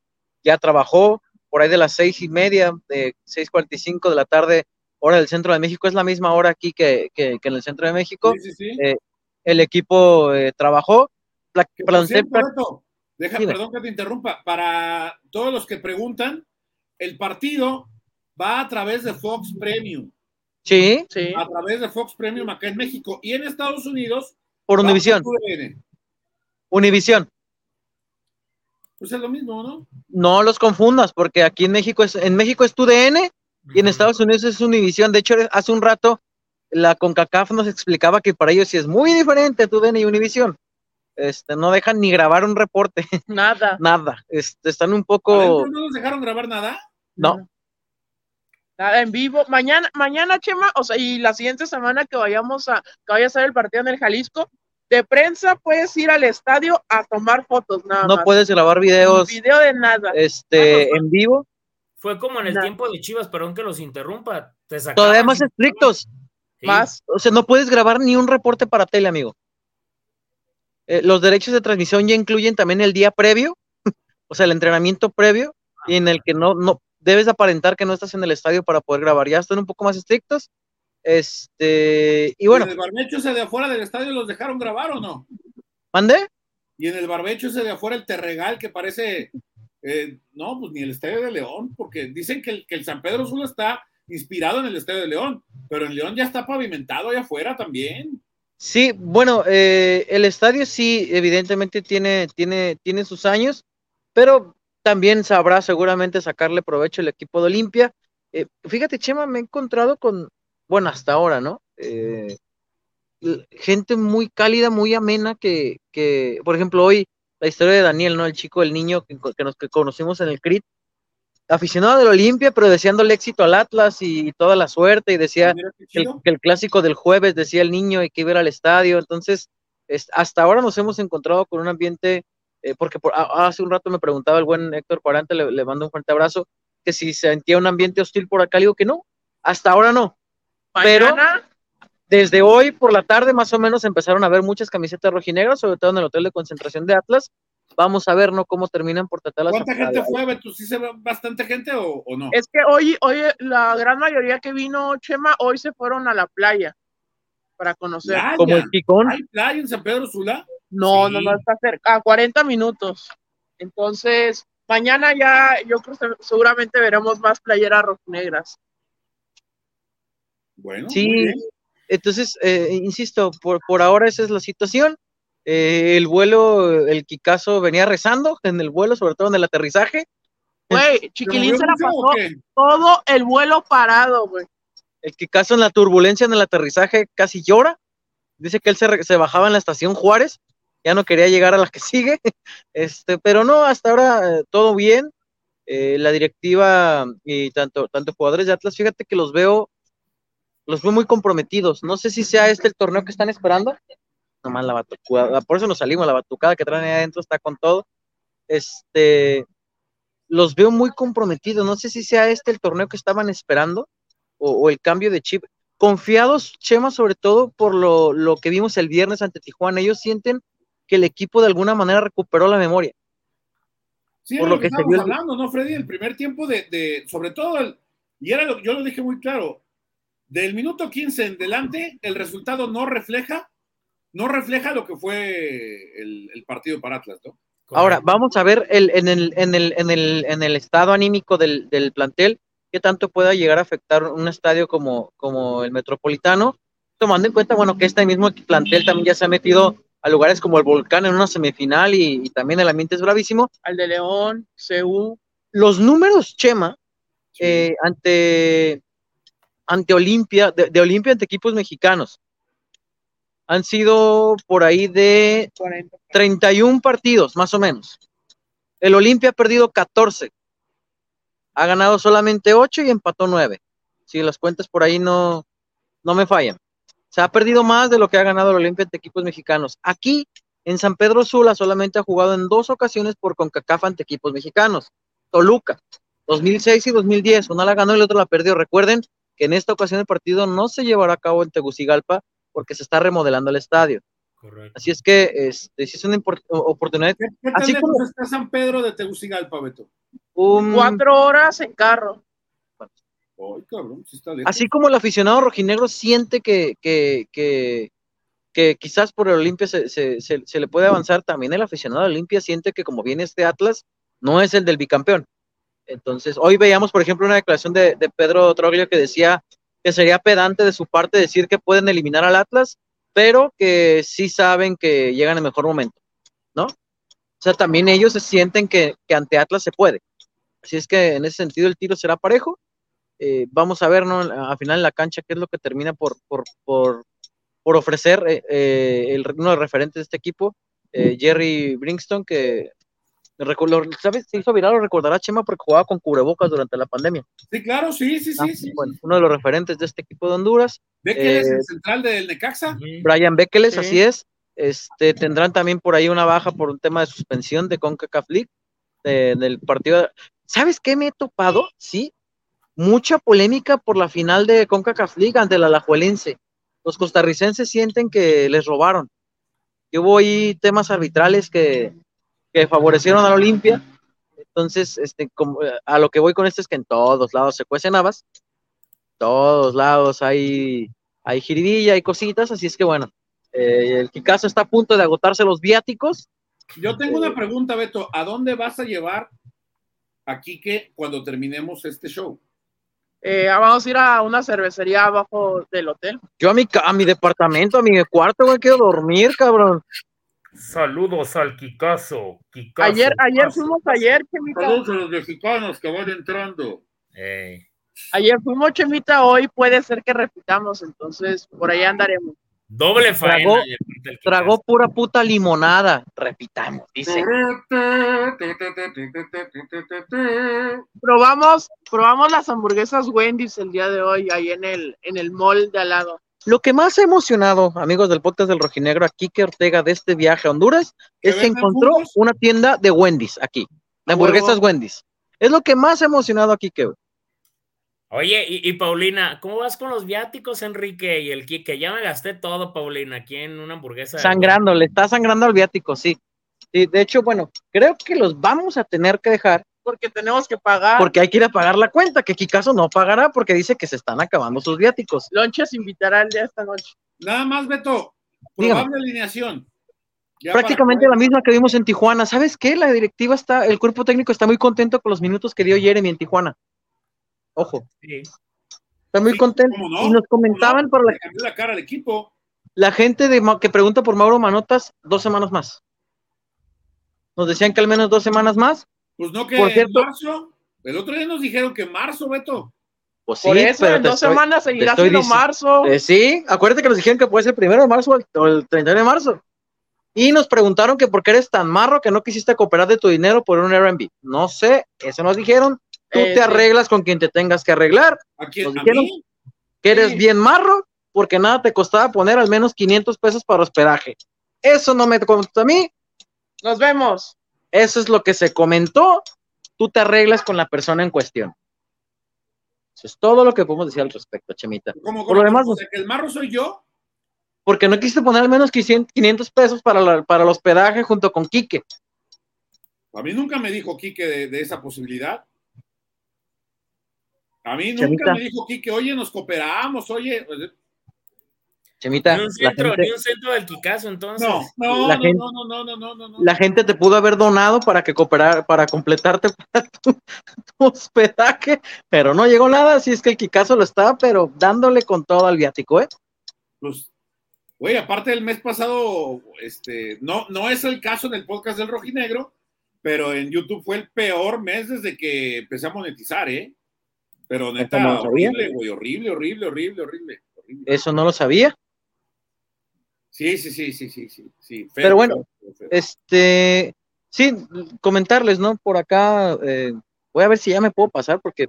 ya trabajó por ahí de las seis y media, de 6.45 de la tarde, hora del centro de México, es la misma hora aquí que, que- que en el centro de México, Sí, sí, sí. eh, el equipo eh, trabajó. Cierto, Beto, deja, perdón que te interrumpa. Para todos los que preguntan, el partido va a través de Fox Premium, Sí, Sí. a través de Fox Premium acá en México y en Estados Unidos. por Univisión. Univisión. Pues es lo mismo, ¿no? No los confundas, porque aquí en México es, en México es TUDN y en. Estados Unidos es Univisión. De hecho, hace un rato la CONCACAF nos explicaba que para ellos sí es muy diferente TUDN y Univisión. Este, no dejan ni grabar un reporte, Nada. nada. Este, están un poco, ¿Adentro no nos dejaron grabar nada? no, Nada en vivo. Mañana, mañana, Chema, o sea, y la siguiente semana que vayamos a, que vaya a ser el partido en el Jalisco, de prensa puedes ir al estadio a tomar fotos, nada no más. puedes grabar videos, Video de nada. este, Ah, no, en vivo. Fue como en el tiempo de Chivas, perdón que los interrumpa. Te Todavía más estrictos. Sí. Más. O sea, no puedes grabar ni un reporte para tele, amigo. Eh, los derechos de transmisión ya incluyen también el día previo, o sea, el entrenamiento previo, y en el que no, no debes aparentar que no estás en el estadio para poder grabar. Ya están un poco más estrictos. Este, y bueno, ¿Y en el barbecho ese de afuera del estadio los dejaron grabar o no? ¿mandé? Y en el barbecho ese de afuera, el Terregal, que parece. eh, no, pues ni el Estadio de León, porque dicen que el, que el San Pedro Sula está inspirado en el Estadio de León, pero en León ya está pavimentado allá afuera también. Sí, bueno, eh, el estadio sí, evidentemente tiene, tiene, tiene sus años, pero también sabrá seguramente sacarle provecho el equipo de Olimpia. Eh, fíjate, Chema, me he encontrado con, bueno, hasta ahora, ¿no? Eh, gente muy cálida, muy amena, que, que, por ejemplo, hoy la historia de Daniel, ¿no? El chico, el niño que, que nos que conocimos en el CRIT, aficionado del Olimpia, pero deseándole éxito al Atlas y toda la suerte, y decía, que el, que el clásico del jueves decía el niño y que iba a ir al estadio. Entonces, es- hasta ahora nos hemos encontrado con un ambiente, eh, porque por- a- hace un rato me preguntaba el buen Héctor Parante, le, le mando un fuerte abrazo, que si sentía un ambiente hostil por acá, le digo que no, hasta ahora no. Pero- Desde hoy por la tarde más o menos empezaron a ver muchas camisetas rojinegras, sobre todo en el hotel de concentración de Atlas. Vamos a ver, ¿no? Cómo terminan por tratar las ¿Cuánta gente fue, Beto? ¿Sí se ve bastante gente o, o no? es que hoy, hoy la gran mayoría que vino, Chema, hoy se fueron a la playa para conocer. Playa. como el picón. ¿Hay playa en San Pedro Sula? No, Sí. no, no está cerca, a 40 minutos. Entonces, mañana ya, yo creo que seguramente veremos más playeras rojinegras. Bueno, Sí, muy bien. Entonces, eh, insisto, por, por ahora esa es la situación. Eh, el vuelo, el Kikazo venía rezando en el vuelo, sobre todo en el aterrizaje. Güey, ¿Se Chiquilín se la pasó todo el vuelo parado, güey. El Kikazo en la turbulencia en el aterrizaje casi llora. Dice que él se, se bajaba en la estación Juárez ya no quería llegar a la que sigue, este, pero no, hasta ahora eh, todo bien. Eh, la directiva y tanto, tanto jugadores de Atlas, fíjate que los veo, los veo muy comprometidos. No sé si sea este el torneo que están esperando. Nomás la batucada, por eso nos salimos, la batucada que traen ahí adentro está con todo. Este, los veo muy comprometidos. No sé si sea este el torneo que estaban esperando o, o el cambio de chip. Confiados, Chema, sobre todo por lo, lo que vimos el viernes ante Tijuana. Ellos sienten que el equipo de alguna manera recuperó la memoria. Sí, por lo que, que estamos hablando, ¿no, Freddy? El primer tiempo de, de sobre todo, el, y era lo, yo lo dije muy claro, del minuto 15 en delante, el resultado no refleja, no refleja lo que fue el, el partido para Atlas, ¿no? Ahora, vamos a ver el, en, el, en, el, en, el, en el estado anímico del, del plantel, qué tanto pueda llegar a afectar un estadio como, como el Metropolitano, tomando en cuenta, bueno, que este mismo plantel también ya se ha metido a lugares como el Volcán en una semifinal y, y también el ambiente es bravísimo. Al de León, CU. Los números, Chema, sí. eh, ante, ante Olimpia, de, de Olimpia ante equipos mexicanos, han sido por ahí de 40. 31 partidos, más o menos. El Olimpia ha perdido 14. Ha ganado solamente 8 y empató 9. Si las cuentas por ahí no, no me fallan. Se ha perdido más de lo que ha ganado el Olimpia ante equipos mexicanos. Aquí, en San Pedro Sula, solamente ha jugado en dos ocasiones por CONCACAF ante equipos mexicanos. Toluca, 2006 y 2010. Una la ganó y la otra la perdió. Recuerden que en esta ocasión el partido no se llevará a cabo en Tegucigalpa porque se está remodelando el estadio. Correcto. Así es que este, sí es una oportunidad. ¿Qué, qué Así como está San Pedro de Tegucigalpa, Beto? un, Cuatro horas en carro. Ay, cabrón, sí está lejos. así como el aficionado rojinegro siente que, que, que, que quizás por el Olimpia se, se, se, se le puede avanzar, también el aficionado del Olimpia siente que como viene este Atlas, no es el del bicampeón. Entonces, hoy veíamos, por ejemplo, una declaración de, Pedro Troglio que decía que sería pedante de su parte decir que pueden eliminar al Atlas, pero que sí saben que llegan en mejor momento, ¿no? O sea, también ellos se sienten que, ante Atlas se puede. Así es que en ese sentido el tiro será parejo. Eh, vamos a ver, ¿no? Al final en la cancha qué es lo que termina por, por, por, por ofrecer eh, eh, el, uno de los referentes de este equipo, Jerry Brinkston, que ¿sabes? Se hizo viral, lo recordará Chema, porque jugaba con cubrebocas durante la pandemia. Sí, claro, sí, sí, sí. Ah, sí, bueno, uno de los referentes de este equipo de Honduras. Bekeles, Eh, el central del Necaxa. Brian Bekeles, Sí. así es. Este, tendrán también por ahí una baja por un tema de suspensión de CONCACAF League, de- del partido. ¿Sabes qué me he topado? Sí, mucha polémica por la final de CONCACAF League ante el Alajuelense. Los costarricenses sienten que les robaron. Que hubo ahí temas arbitrales que, que favorecieron a la Olimpia. Entonces, este, como, eh, a lo que voy con esto es que en todos lados se cuecen habas. Todos lados hay, hay jiribilla, hay cositas, así es que bueno, eh, el Kikazo está a punto de agotarse los viáticos. Yo tengo una pregunta, Beto. ¿A dónde vas a llevar a Quique cuando terminemos este show? Eh, vamos a ir a una cervecería abajo del hotel. Yo a mi, ca- a mi departamento, a mi cuarto, güey, quiero dormir, cabrón. Saludos al Kikazo. Kikazo, Ayer, ayer Kikazo. fuimos ayer, Chemita. Saludos a los mexicanos que van entrando. Ayer fuimos, Chemita. Hoy puede ser que repitamos, entonces por ahí andaremos. Doble faena. Tragó- pura puta limonada. Repitamos, dice. Probamos, probamos las hamburguesas Wendy's el día de hoy, ahí en el, en el mall de al lado. Lo que más ha emocionado, amigos del podcast del Rojinegro, a Kike Ortega de este viaje a Honduras, ¿Que es que encontró jugos? una tienda de Wendy's aquí, de huevo. hamburguesas Wendy's. Es lo que más ha emocionado a Kike. Oye, y, y Paulina, ¿cómo vas con los viáticos, Enrique y el Kike? Ya me gasté todo, Paulina, aquí en una hamburguesa. de- Sangrando, le está sangrando al viático, sí. Sí, de hecho, bueno, creo que los vamos a tener que dejar Porque tenemos que pagar. porque hay que ir a pagar la cuenta, que Kikazo no pagará porque dice que se están acabando sus viáticos. Lonches invitará el día esta noche. Nada más, Beto. Dígame. Probable alineación. Ya Prácticamente para- la misma que vimos en Tijuana. ¿Sabes qué? La directiva está, el cuerpo técnico está muy contento con los minutos que dio Jeremy en Tijuana. Ojo, Sí. está muy Sí, contento. ¿cómo no? Y nos ¿Cómo comentaban no? para la, la cara al equipo. la gente de, Ma- que pregunta por Mauro Manotas, dos semanas más. Nos decían que al menos dos semanas más. Pues no que Por en cierto- marzo. El otro día nos dijeron que en marzo, Beto. Pues sí, Por eso, pero en dos estoy- semanas seguirá siendo marzo. Eh, sí, acuérdate que nos dijeron que puede ser el primero de marzo o el, o el 31 de marzo. Y nos preguntaron que por qué eres tan marro que no quisiste cooperar de tu dinero por un Airbnb. No sé, eso nos dijeron. Tú Eh, te sí. arreglas con quien te tengas que arreglar. ¿A quién? Nos ¿A dijeron mí? Que eres Sí. bien marro porque nada te costaba poner al menos 500 pesos para hospedaje. Eso no me consta a mí. Nos vemos. Eso es lo que se comentó. Tú te arreglas con la persona en cuestión. Eso es todo lo que podemos decir al respecto, Chemita. ¿Cómo, Por lo demás, O sea, que el marro soy yo. Porque no quisiste poner al menos 500 pesos para, la- para el hospedaje junto con Quique. A mí nunca me dijo Quique de, de esa posibilidad. A mí nunca Chemita. me dijo Quique, oye, nos cooperamos, oye. Chemita, Ni un la centro, gente, ni un centro del Kikazo, entonces. No, no, La no, gente- no, no, no, no, no, no, no. la gente te pudo haber donado para que cooperar, para completarte para tu, tu hospedaje, pero no llegó nada, así es que el Kikazo lo estaba, pero dándole con todo al viático, ¿eh? Pues, güey, aparte del mes pasado, este, no, no es el caso en el podcast del Rojinegro, pero en YouTube fue el peor mes desde que empecé a monetizar, ¿eh? Pero neta, no lo sabía. horrible, güey, horrible, horrible, horrible, horrible, horrible. Eso no lo sabía. Sí, sí, sí, sí, sí, sí, sí. feo, Pero bueno, feo, feo. Este, sí, comentarles, ¿no? Por acá, eh, voy a ver si ya me puedo pasar porque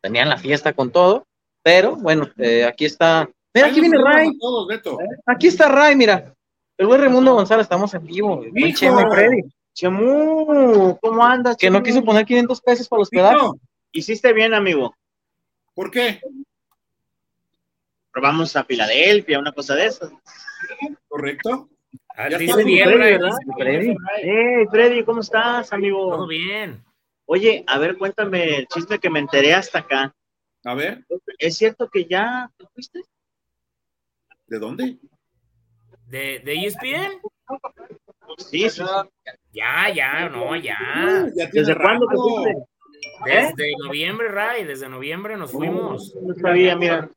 tenían la fiesta con todo, pero bueno, eh, aquí está. Mira, aquí viene Ray. todos, Beto. Aquí está Ray, mira. El buen Raimundo González, estamos en vivo. Y Freddy, Chemú, ¿cómo andas? que no quiso poner 500 pesos para los. Beto, Hiciste bien, amigo. ¿Por qué? Pero vamos a Filadelfia, una cosa de esas. ¿Correcto? Ah, Ya está bien, bien, Freddy. Hey, Freddy, ¿cómo estás, amigo? Todo bien. Oye, a ver, cuéntame el chisme que me enteré hasta acá. A ver, ¿Es cierto que ya te fuiste? ¿de dónde? ¿De, de ESPN? Sí, sí. Ya, ya, no, ya. ¿Desde cuándo te fuiste? Desde noviembre, Ray, desde noviembre nos fuimos. No sabía, mira.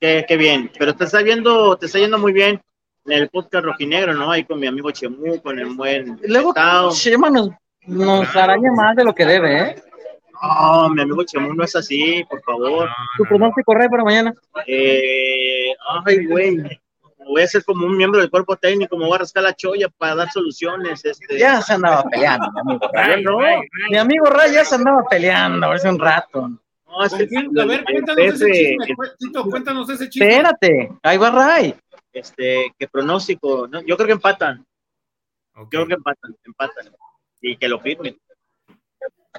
Qué, qué bien. Pero te está viendo, te está yendo muy bien en el podcast rojinegro, ¿no? Ahí con mi amigo Chemú, con el buen Luego. Chema nos, nos araña más de lo que debe, ¿eh? No, mi amigo Chemú no es así, por favor. Tu pronóstico, Ray, para mañana. Eh, ay, güey. Voy a ser como un miembro del cuerpo técnico, me voy a rascar la cholla para dar soluciones. Este. Ya se andaba peleando, mi amigo. Ray, no. Ray, Mi amigo Ray ya se andaba peleando hace un rato. No, es ¿Con que? A ver, cuéntanos ese chisme. Tito, cuéntanos ese chisme. Espérate, ahí va Ray. este, que pronóstico, ¿no? yo creo que empatan, Ok. yo creo que empatan, empatan. Y que lo firmen.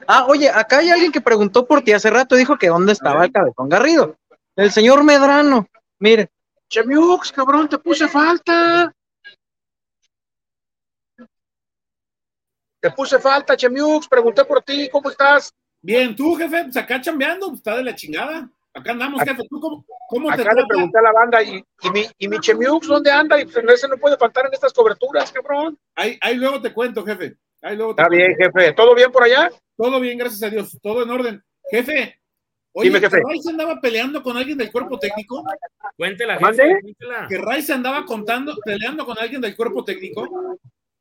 Ah, oye, acá hay alguien que preguntó por ti hace rato, dijo que dónde estaba el cabezón Garrido. El señor Medrano. Mire, Chemiux, cabrón, te puse falta. Te puse falta, Chemiux, pregunté por ti, ¿cómo estás? Bien, tú, jefe, pues acá chambeando, pues está de la chingada. Acá andamos, jefe. ¿Tú cómo, cómo te Acá le pregunté a la banda, ¿y, y mi, y mi Chemiux dónde anda? Y pues ese no puede faltar en estas coberturas, cabrón. Ahí, ahí luego te cuento, jefe. Ahí luego te Está cuento. bien, jefe. ¿Todo bien por allá? Todo bien, gracias a Dios. Todo en orden. Jefe, oye, Dime, jefe. ¿que Ray se andaba peleando con alguien del cuerpo técnico? Cuéntela, jefe, cuéntela. ¿Que Ray se andaba contando, peleando con alguien del cuerpo técnico?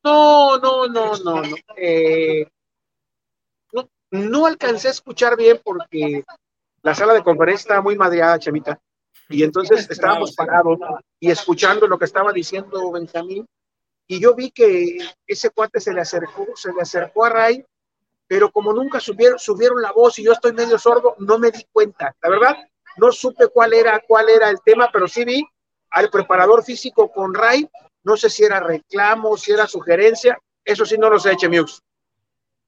No, no, no, no, no. Eh, no, alcancé a escuchar bien porque la sala de conferencia estaba muy madreada, Chemita. Y entonces estábamos parados y escuchando lo que estaba diciendo Benjamín. Y yo vi que ese cuate se le acercó, se le acercó a Ray, pero como nunca subieron, subieron la voz y yo estoy medio sordo, no me di cuenta. La verdad, no supe cuál era, cuál era el tema, pero sí vi al preparador físico con Ray no sé si era reclamo, si era sugerencia, eso sí no lo sé, Chemiux.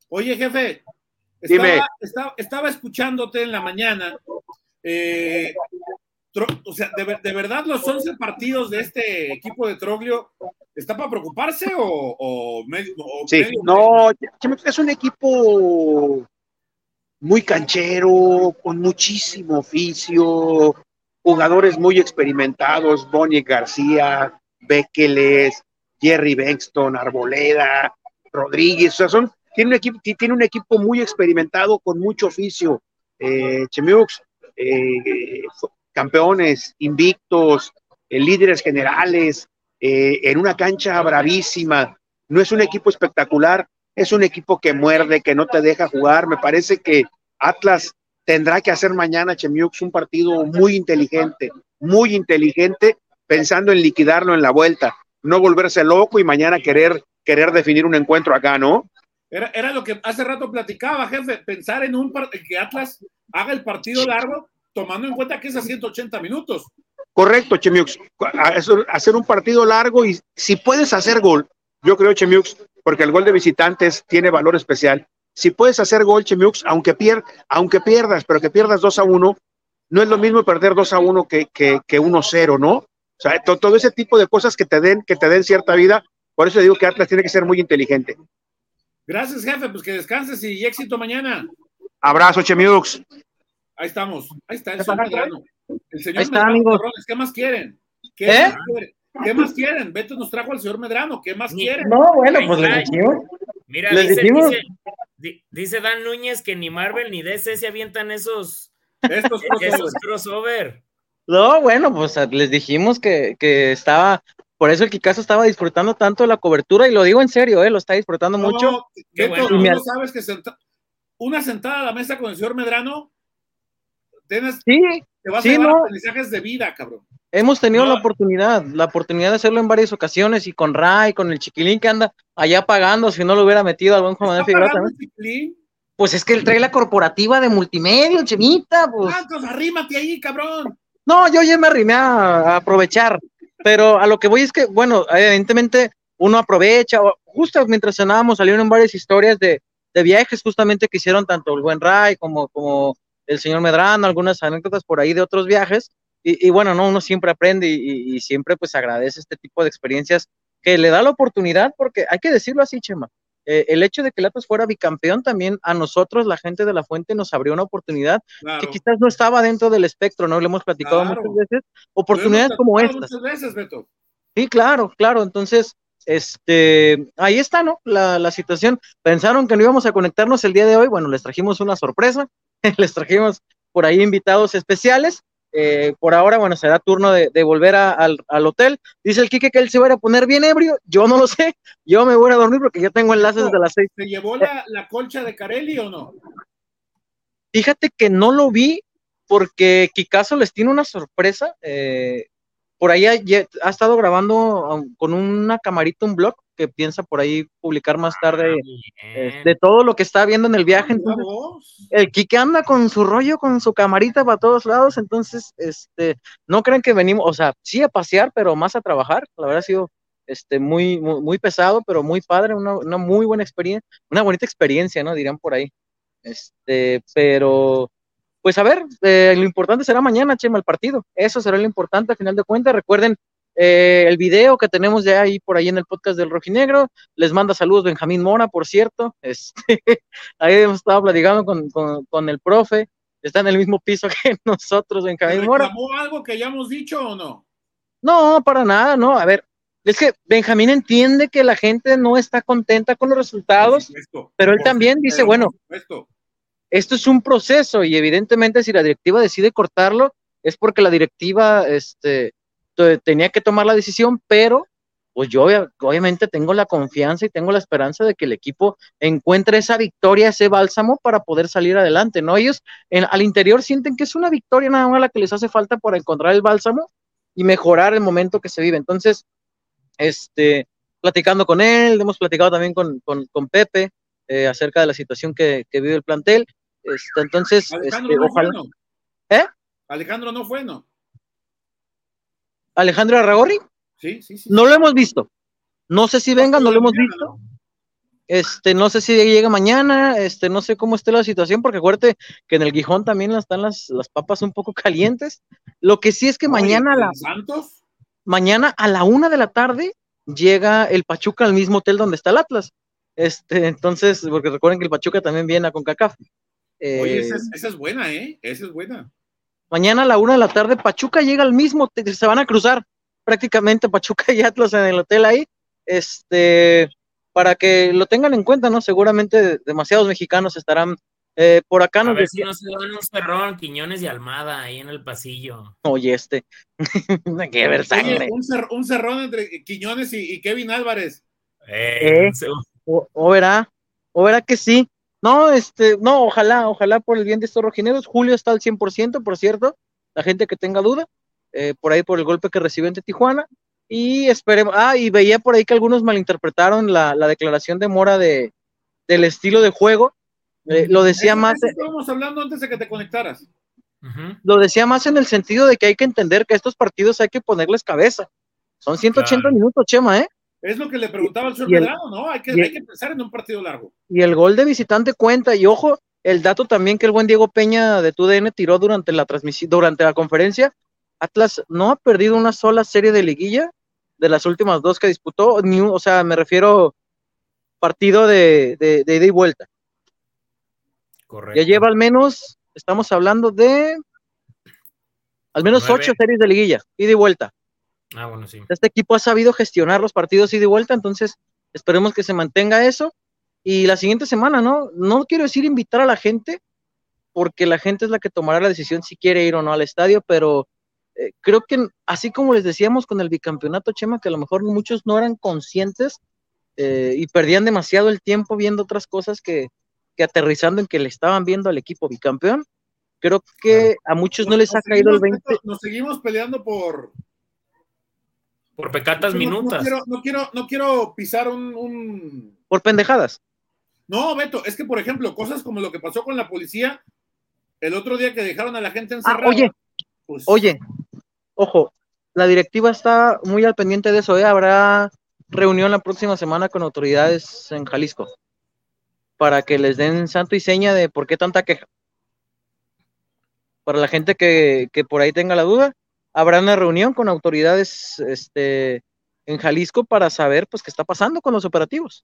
Oye, jefe. Estaba, estaba, estaba escuchándote en la mañana. eh, Tro- o sea, de, ver- de verdad los 11 partidos de este equipo de Troglio, ¿está para preocuparse o, o medio? o Sí, medio- no, es un equipo muy canchero, con muchísimo oficio, jugadores muy experimentados, Bonnie García, Bekeles, Jerry Bexton, Arboleda, Rodríguez, o sea, son, tiene un equipo, tiene un equipo muy experimentado con mucho oficio. Eh, Chemiux, eh, campeones, invictos, eh, líderes generales, eh, en una cancha bravísima. No es un equipo espectacular, es un equipo que muerde, que no te deja jugar. Me parece que Atlas tendrá que hacer mañana, Chemiux, un partido muy inteligente, muy inteligente, pensando en liquidarlo en la vuelta. no volverse loco y mañana querer, querer definir un encuentro acá, ¿no? Era, era lo que hace rato platicaba, jefe, pensar en un que Atlas haga el partido largo, tomando en cuenta que es a 180 minutos. Correcto, Chemiux. Hacer un partido largo y si puedes hacer gol, yo creo, Chemiux, porque el gol de visitantes tiene valor especial. Si puedes hacer gol, Chemiux, aunque, pier, aunque pierdas, pero que pierdas 2 a 1, no es lo mismo perder 2 a 1 que, que, que 1-0, ¿no? O sea, todo, ese tipo de cosas que te den, que te den cierta vida. Por eso digo que Atlas tiene que ser muy inteligente. Gracias, jefe. Pues que descanses y éxito mañana. Abrazo, Chemiux. Ahí estamos. Ahí está el señor Medrano. El señor está, Medrano, ¿qué más quieren? ¿Qué, ¿Eh? más quieren? ¿Qué más quieren? Beto nos trajo al señor Medrano. ¿Qué más quieren? No, bueno, pues les dijimos. Mira, les dice, dijimos. Dice, dice, Dan Núñez que ni Marvel ni DC se avientan esos, Estos esos crossover. No, bueno, pues les dijimos que, que estaba por eso el Kikazo estaba disfrutando tanto de la cobertura y lo digo en serio, ¿eh? lo está disfrutando no, mucho. Beto, bueno. tú no sabes que senta... una sentada a la mesa con el señor Medrano tienes, sí, te vas sí, a llevar no. aprendizajes de vida, cabrón. Hemos tenido no. la oportunidad, la oportunidad de hacerlo en varias ocasiones y con Ray, con el chiquilín que anda allá pagando, si no lo hubiera metido al buen Juan Figueroa también. Pues es que él trae la corporativa de multimedia, chemita, pues. ¿Cuántos? Arrímate ahí, cabrón. No, yo ya me arrimé a, a aprovechar pero a lo que voy es que, bueno, evidentemente uno aprovecha, justo mientras cenábamos salieron varias historias de, de, viajes justamente que hicieron tanto el buen Ray como, como el señor Medrano, algunas anécdotas por ahí de otros viajes, y, bueno, no, uno siempre aprende y, y, siempre pues agradece este tipo de experiencias que le da la oportunidad, porque hay que decirlo así, Chema, eh, el hecho de que Atlas fuera bicampeón también a nosotros, la gente de la fuente, nos abrió una oportunidad claro. que quizás no estaba dentro del espectro, ¿no? Le hemos platicado claro. muchas veces, oportunidades como estas. Muchas veces, Beto. Sí, claro, claro. Entonces, este, ahí está, ¿no? La, la, situación. Pensaron que no íbamos a conectarnos el día de hoy. Bueno, les trajimos una sorpresa. les trajimos por ahí invitados especiales. Eh, por ahora, bueno, será turno de, de volver a, al, al, hotel. Dice el Quique que él se va a poner bien ebrio. Yo no lo sé. Yo me voy a dormir porque yo tengo enlaces no, de las seis. ¿Se llevó la, la, colcha de Carelli o no? Fíjate que no lo vi porque Kikazo les tiene una sorpresa. Eh, por ahí ha, ha, estado grabando um, con una camarita un blog que piensa por ahí publicar más tarde Ah, eh, de todo lo que está viendo en el viaje. Entonces, el Kike anda con su rollo, con su camarita para todos lados, entonces, este, no creen que venimos, o sea, sí a pasear, pero más a trabajar. La verdad ha sido este, muy, muy, muy pesado, pero muy padre, una, una, muy buena experiencia, una bonita experiencia, ¿no? Dirán por ahí. Este, pero, pues a ver, eh, lo importante será mañana, Chema, el partido. Eso será lo importante al final de cuentas. Recuerden eh, el video que tenemos ya ahí por ahí en el podcast del Rojinegro. Les manda saludos Benjamín Mora, por cierto. Este, ahí hemos estado platicando con, con, con, el profe. Está en el mismo piso que nosotros, Benjamín Mora. algo que ya hemos dicho o no? No, para nada, no. A ver, es que Benjamín entiende que la gente no está contenta con los resultados, supuesto, pero él también dice, bueno, esto es un proceso y evidentemente si la directiva decide cortarlo es porque la directiva este, tenía que tomar la decisión, pero pues yo obviamente tengo la confianza y tengo la esperanza de que el equipo encuentre esa victoria, ese bálsamo para poder salir adelante, ¿no? Ellos en, al interior sienten que es una victoria nada más la que les hace falta para encontrar el bálsamo y mejorar el momento que se vive. Entonces, este, platicando con él, hemos platicado también con, con, con Pepe eh, acerca de la situación que, que vive el plantel. Este, entonces, Alejandro este, no ojalá. Fue, no. ¿Eh? Alejandro no fue, ¿no? Alejandro Arragorri. Sí, sí, sí. No lo hemos visto. No sé si venga, no lo hemos visto. Este, no sé si llega mañana, este, no sé cómo esté la situación, porque acuérdate que en el Gijón también están las, las papas un poco calientes. Lo que sí es que mañana a la, ¿Santos? mañana a la una de la tarde llega el Pachuca al mismo hotel donde está el Atlas. Este, entonces, porque recuerden que el Pachuca también viene a CONCACAF. Eh, Oye, esa es, esa es buena, ¿eh? Esa es buena. Mañana a la una de la tarde, Pachuca llega al mismo, se van a cruzar prácticamente Pachuca y Atlas en el hotel ahí. Este, para que lo tengan en cuenta, ¿no? Seguramente demasiados mexicanos estarán eh, por acá. A Nos ver decía, si no se dan un cerrón, Quiñones y Almada ahí en el pasillo. oye, este, que ver sangre. Un, cer un, cerrón entre Quiñones y, y Kevin Álvarez. Eh, Eh, O, o, verá, o verá que sí. No, este, no, ojalá, ojalá por el bien de estos rojineros. Julio está al 100%, por cierto, la gente que tenga duda, eh, por ahí por el golpe que recibió ante Tijuana. Y esperemos, ah, y veía por ahí que algunos malinterpretaron la, la declaración de Mora de, del estilo de juego. Eh, lo decía Eso- más, estábamos hablando antes de que te conectaras. Lo decía más en el sentido de que hay que entender que a estos partidos hay que ponerles cabeza. Son 180 Claro. minutos, Chema, ¿eh? Es lo que le preguntaba al señor Medrano, ¿no? Hay que, el- hay que pensar en un partido largo. Y el gol de visitante cuenta. Y ojo, el dato también que el buen Diego Peña de TUDN tiró durante la transmisión, durante la conferencia. Atlas no ha perdido una sola serie de liguilla de las últimas dos que disputó, ni un- o sea, me refiero partido de, de, de ida y vuelta. Correcto. Ya lleva al menos, estamos hablando de al menos Nueve. ocho series de liguilla, ida y vuelta. Ah, bueno, sí. Este equipo ha sabido gestionar los partidos y vuelta, entonces esperemos que se mantenga eso. Y la siguiente semana, ¿no? No quiero decir invitar a la gente, porque la gente es la que tomará la decisión si quiere ir o no al estadio, pero eh, creo que así como les decíamos con el bicampeonato, Chema, que a lo mejor muchos no eran conscientes eh, y perdían demasiado el tiempo viendo otras cosas que, que aterrizando en que le estaban viendo al equipo bicampeón. Creo que a muchos no les ha caído el seguimos- 20 Nos seguimos peleando por. Por pecatas no- no minutas. quiero, no, quiero, no quiero pisar un, un- por pendejadas. No, Beto, es que, por ejemplo, cosas como lo que pasó con la policía el otro día que dejaron a la gente Ah, encerrada. oye, pues, Oye, ojo, la directiva está muy al pendiente de eso, ¿eh? Habrá reunión la próxima semana con autoridades en Jalisco para que les den santo y seña de por qué tanta queja. Para la gente que, que por ahí tenga la duda, habrá una reunión con autoridades este, en Jalisco para saber pues qué está pasando con los operativos.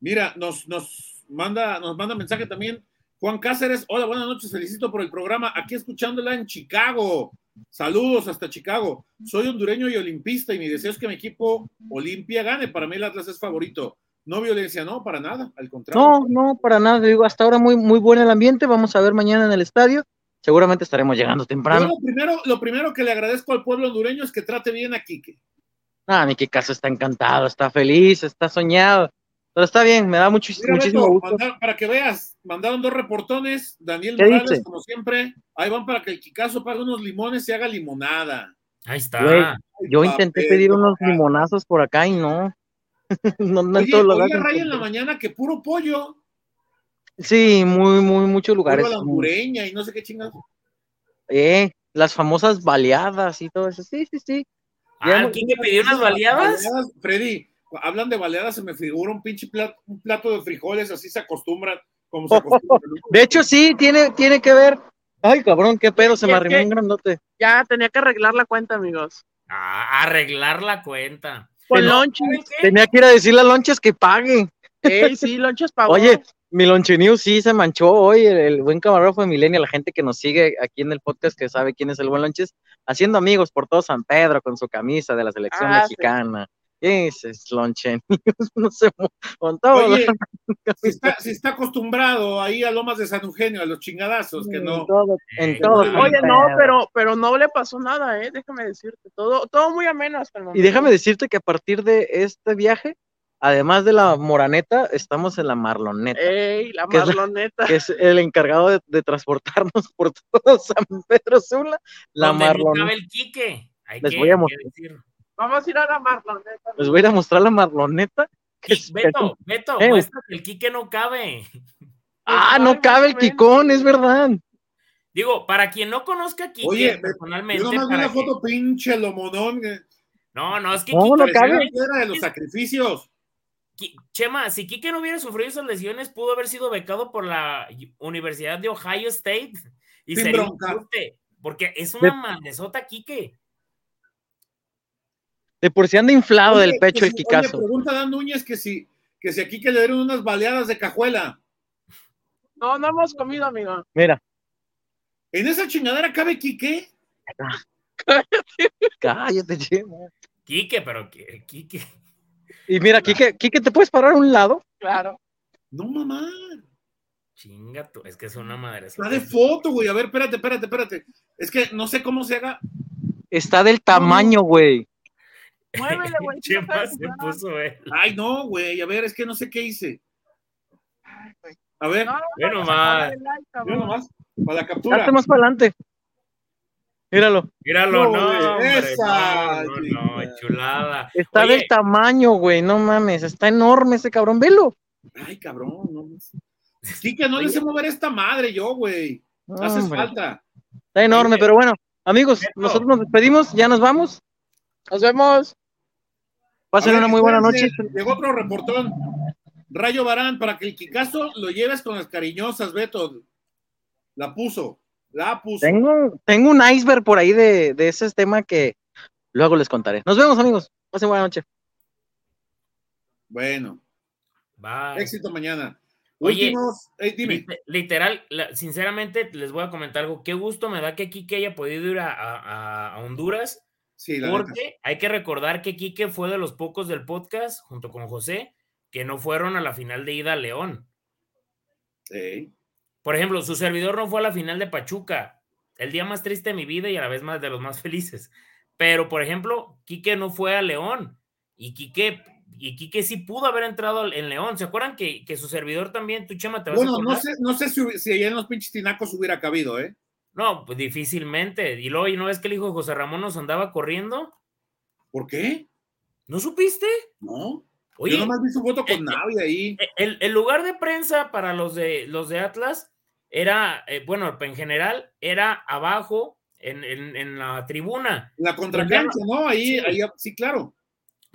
Mira, nos, nos, manda, nos manda mensaje también Juan Cáceres. Hola, buenas noches, felicito por el programa. Aquí escuchándola en Chicago. Saludos hasta Chicago. Soy hondureño y olimpista y mi deseo es que mi equipo Olimpia gane. Para mí el Atlas es favorito. No violencia, no, para nada, al contrario. No, no, para nada, digo, hasta ahora muy, muy bueno el ambiente, vamos a ver mañana en el estadio, seguramente estaremos llegando Yo temprano. lo, primero, lo primero que le agradezco al pueblo hondureño es que trate bien a Quique. Ah, mi Caso está encantado, está feliz, está soñado. Pero está bien, me da mucho, Mira, muchísimo Beto, gusto. mandar- para que veas, mandaron dos reportones. Daniel ¿Qué Morales, dice? como siempre, ahí van para que el Kikazo pague unos limones y haga limonada. Ahí está. Güey, Yo intenté papel, pedir no, unos acá. limonazos por acá y no. no, no en Oye, todos los oye, lados Ray en la mañana que puro pollo, Sí, muy, muy, muchos lugares. la y no sé qué chingados. Eh, las famosas baleadas y todo eso. Sí, sí, sí. Ah, Ya- ¿quién te pidió unas baleadas? Baleadas, Freddy, hablan de baleadas, se me figura un pinche plato, un plato de frijoles, así se acostumbran, como se acostumbran. De hecho, sí, tiene, tiene que ver. Ay, cabrón, qué pedo, se me arrimó un grandote. Ya tenía que arreglar la cuenta, amigos. Ah, arreglar la cuenta. Con lonches. Tenía que ir a decirle a Lonches que pague. Ey, sí, lonches pagó. Oye, mi Lonche News sí se manchó hoy, el, el buen camarógrafo de Milenia, la gente que nos sigue aquí en el podcast que sabe quién es el buen Lonches, haciendo amigos por todo San Pedro con su camisa de la selección Ah, sí. mexicana. Ese es Lonche News, no se con todo. Oye, si está, si está acostumbrado ahí a Lomas de San Eugenio, a los chingadazos, que no. En todo, en Eh, todo Oye, no, pero, pero no le pasó nada, eh, déjame decirte. Todo, todo muy ameno hasta el momento. Y déjame decirte que a partir de este viaje, además de la Moraneta, estamos en la Marloneta. Ey, la ¿Qué es la- marloneta. que es el encargado de, de transportarnos por todo San Pedro Sula, la Marloneta. cabe el Quique. Hay Les que- voy a mostrar. Vamos a ir a la marloneta. Les voy a ir a mostrar la Marloneta. que es- Beto, Beto, Eh. muestra que el Quique no cabe. Ah, no cabe el Kikón, es verdad. Digo, para quien no conozca a Quique Oye, Yo personalmente. nomás vi que- foto pinche lomonón. que No, no, es que No, Quique no cabe. que era de los sacrificios. Chema, si Quique no hubiera sufrido esas lesiones, pudo haber sido becado por la Universidad de Ohio State y Sin sería un chute, porque es una De- madresota Quique. De por si anda inflado Oye, del pecho que el si- Kikazo. Oye, pregunta Dan Núñez que si, que si aquí que le dieron unas baleadas de cajuela. No, no hemos comido, amigo. Mira, ¿En esa chingadera cabe Quique? cállate, Chema. Quique, pero Quique. Y mira, Kike, Kike, ¿te puedes parar a un lado? Claro. No, mamá. Chinga tú, es que es una madre. Está de foto, güey. A ver, espérate, espérate, espérate. Es que no sé cómo se haga. Está del tamaño, güey. Muévele, güey. se puso él. Ay, no, güey. A ver, es que no sé qué hice. Ay, güey. A ver, No, Bueno, no, más. cabrón. nomás. Para la captura. Date más para adelante. Míralo. Míralo, No, no, hombre, esa, no, no, no, chulada. Está Oye, del tamaño, güey. No mames. Está enorme ese cabrón. Velo. Ay, cabrón, no. Kike, no le sé mover esta madre yo, güey. Haces Hombre, falta. Está enorme, Oye. pero bueno. Amigos, nosotros nos despedimos. Ya nos vamos. Nos vemos. Pasen una muy buena noche. Llegó otro reportón. Rayo Barán, para que el Kikazo lo lleves con las cariñosas, Beto. La puso, la puso. Tengo, tengo un iceberg por ahí de, de ese tema que luego les contaré. Nos vemos, amigos. Pasen buena noche. Bueno, bye. éxito mañana. Oye, Últimos, eh, dime. Lite- Literal, sinceramente, les voy a comentar algo. Qué gusto me da que Quique haya podido ir a, a- a Honduras, Sí, la neta. porque hay que recordar que Quique fue de los pocos del podcast, junto con José, que no fueron a la final de ida a León. Ey. Por ejemplo, su servidor no fue a la final de Pachuca, el día más triste de mi vida y a la vez más de los más felices. Pero, por ejemplo, Quique no fue a León y Quique, y Quique sí pudo haber entrado en León. ¿Se acuerdan que, que su servidor también, tu chama, te vas a Bueno, no acordar? sé, no sé si, si allá en los pinches tinacos hubiera cabido, ¿eh? No, pues difícilmente. Y luego, ¿y no ves que el hijo de José Ramón nos andaba corriendo? ¿Por qué? ¿No supiste? No. Oye, Yo nomás vi su foto eh, con Navi ahí. eh, el, el lugar de prensa para los de los de Atlas era, eh, bueno, en general, era abajo en, en- en la tribuna, La contracancha, ¿no? Ahí, Sí. ahí, sí, claro.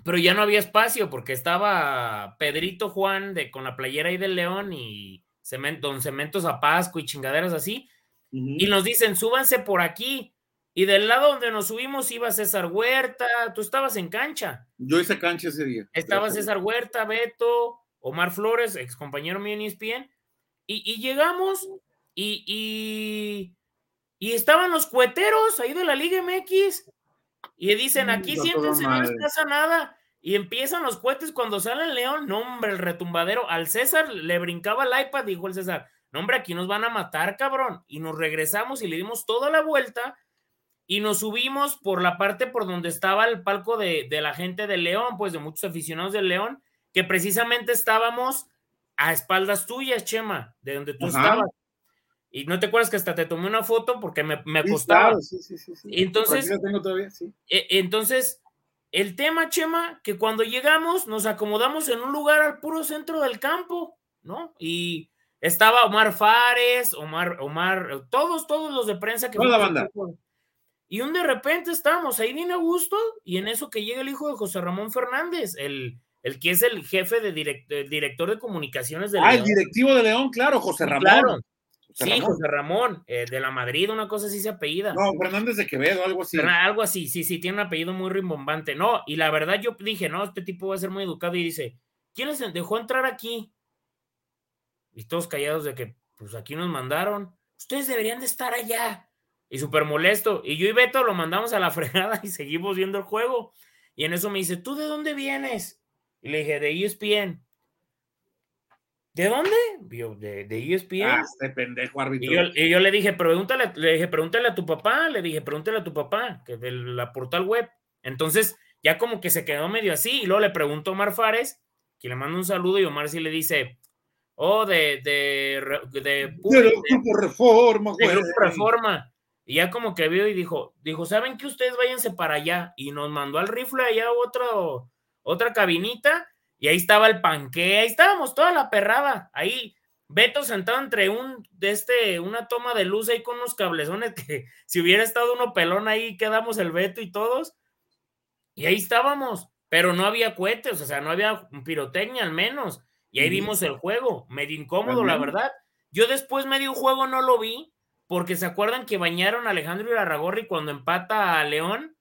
pero ya no había espacio porque estaba Pedrito Juan de, con la playera ahí del León y Cemento, Don Cemento Zapasco y chingaderas así. Y nos dicen, súbanse por aquí. Y del lado donde nos subimos iba César Huerta, tú estabas en cancha. Yo hice cancha ese día. Estaba César Huerta, Beto, Omar Flores, ex compañero mío en ESPN, y, y llegamos y, y, y estaban los cueteros ahí de la Liga MX y dicen, aquí Mm, a siéntense, no les pasa nada. Y empiezan los cohetes cuando sale el León, no hombre, el retumbadero. Al César le brincaba el iPad, dijo el César, no hombre, aquí nos van a matar, cabrón. Y nos regresamos y le dimos toda la vuelta y nos subimos por la parte por donde estaba el palco de, de la gente de León, pues de muchos aficionados del León, que precisamente estábamos a espaldas tuyas, Chema, de donde tú Ajá. estabas. Y no te acuerdas que hasta te tomé una foto porque me, me Sí, claro, sí, sí, sí. Entonces- tengo todavía. E- Entonces, el tema, Chema, que cuando llegamos nos acomodamos en un lugar al puro centro del campo, ¿no? Y estaba Omar Fares, Omar, Omar, todos, todos los de prensa que Toda la banda. Y un de repente estábamos ahí bien a gusto, y en eso que llega el hijo de José Ramón Fernández, el, el que es el jefe de direct- el director de comunicaciones de Ah, el León. directivo de León, claro, José Ramón. claro. José Sí, Ramón. José Ramón, eh, de la Madrid, una cosa así se apellida. No, Fernández de Quevedo, algo así. Algo así, sí, sí, tiene un apellido muy rimbombante. No, y la verdad yo dije, no, este tipo va a ser muy educado y dice, ¿quién les dejó entrar aquí? Y todos callados de que, pues aquí nos mandaron. Ustedes deberían de estar allá. Y súper molesto. Y yo y Beto lo mandamos a la fregada y seguimos viendo el juego. Y en eso me dice, ¿tú de dónde vienes? Y le dije, de ESPN. ¿De dónde? De, de ESPN. Ah, este pendejo árbitro. Y yo, y yo le dije, pregúntale, le dije, pregúntale a tu papá, le dije, pregúntale a tu papá, que de la portal web. Entonces, ya como que se quedó medio así, y luego le preguntó a Omar Fares, que le manda un saludo, y Omar sí le dice, oh, de, de, de, De Reforma, de güey. Grupo Reforma. Y ya como que vio y dijo, dijo, ¿saben que ustedes váyanse para allá? Y nos mandó al rifle allá otro, otra cabinita, y ahí estaba el panque, ahí estábamos toda la perrada, ahí Beto sentado entre un, de este, una toma de luz ahí con unos cablezones que si hubiera estado uno pelón ahí, quedamos el Beto y todos, y ahí estábamos, pero no había cohetes, o sea, no había pirotecnia al menos, y ahí vimos el juego, medio incómodo, la verdad. Yo después medio juego no lo vi, porque se acuerdan que bañaron a Alejandro Irarragorri cuando empata a León,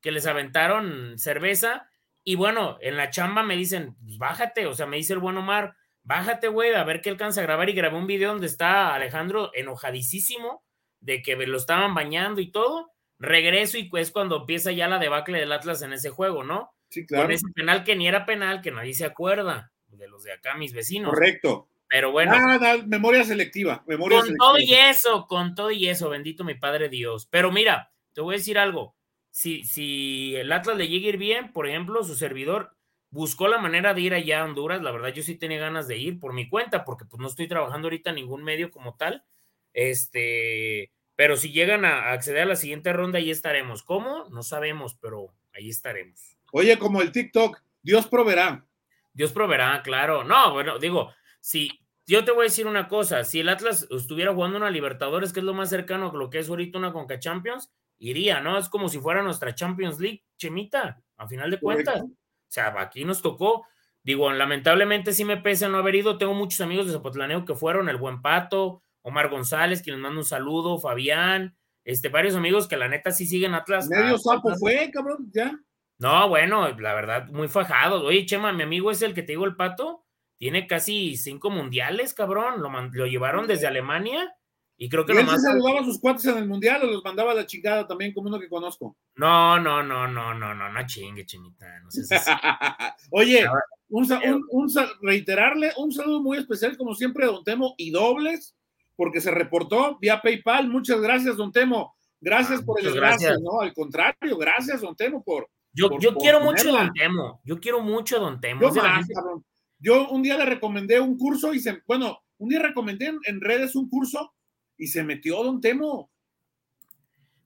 que les aventaron cerveza, y bueno, en la chamba me dicen, pues bájate, o sea, me dice el buen Omar, bájate, güey, a ver qué alcanza a grabar, y grabé un video donde está Alejandro enojadísimo de que lo estaban bañando y todo, regreso y es cuando empieza ya la debacle del Atlas en ese juego, ¿no? Sí, claro. Con ese penal que ni era penal, que nadie se acuerda, de los de acá, mis vecinos. Correcto. Pero bueno, Ah, no, memoria selectiva. Memoria con selectiva. todo y eso, con todo y eso, bendito mi Padre Dios. Pero mira, te voy a decir algo. Si, si el Atlas le llega a ir bien, por ejemplo, su servidor buscó la manera de ir allá a Honduras. La verdad, yo sí tenía ganas de ir por mi cuenta, porque pues no estoy trabajando ahorita en ningún medio como tal. Este, pero si llegan a acceder a la siguiente ronda, ahí estaremos. ¿Cómo? No sabemos, pero ahí estaremos. Oye, como el TikTok, Dios proveerá. Dios proveerá, claro. No, bueno, digo, si yo te voy a decir una cosa, si el Atlas estuviera jugando una Libertadores, que es lo más cercano a lo que es ahorita una Conca Champions, iría, ¿no? Es como si fuera nuestra Champions League, Chemita, a final de cuentas. O sea, aquí nos tocó, digo, lamentablemente sí me pesa no haber ido, tengo muchos amigos de Zapotlaneo que fueron, el Buen Pato, Omar González, quien les manda un saludo, Fabián, este, varios amigos que la neta sí siguen Atlas. Medio sapo fue, cabrón, ya. No, bueno, la verdad, muy fajado. Oye, Chema, mi amigo es el que te digo el pato, tiene casi cinco mundiales, cabrón. Lo, lo llevaron desde Alemania y creo que ¿Y él nomás. se saludaba a sus cuates en el mundial o los mandaba a la chingada también, como uno que conozco. No, no, no, no, no, no, no chingue, chinita. No sé si Oye, un, un- un reiterarle un saludo muy especial, como siempre, a Don Temo y dobles, porque se reportó vía PayPal. Muchas gracias, Don Temo. Gracias Ah, por el enlace, gracias. ¿no? Al contrario, gracias, Don Temo, por. Yo, por- yo por quiero mucho a ponerla. Don Temo. Yo quiero mucho a Don Temo. Yo más. Yo un día le recomendé un curso y se. Bueno, un día recomendé en, en redes un curso y se metió Don Temo.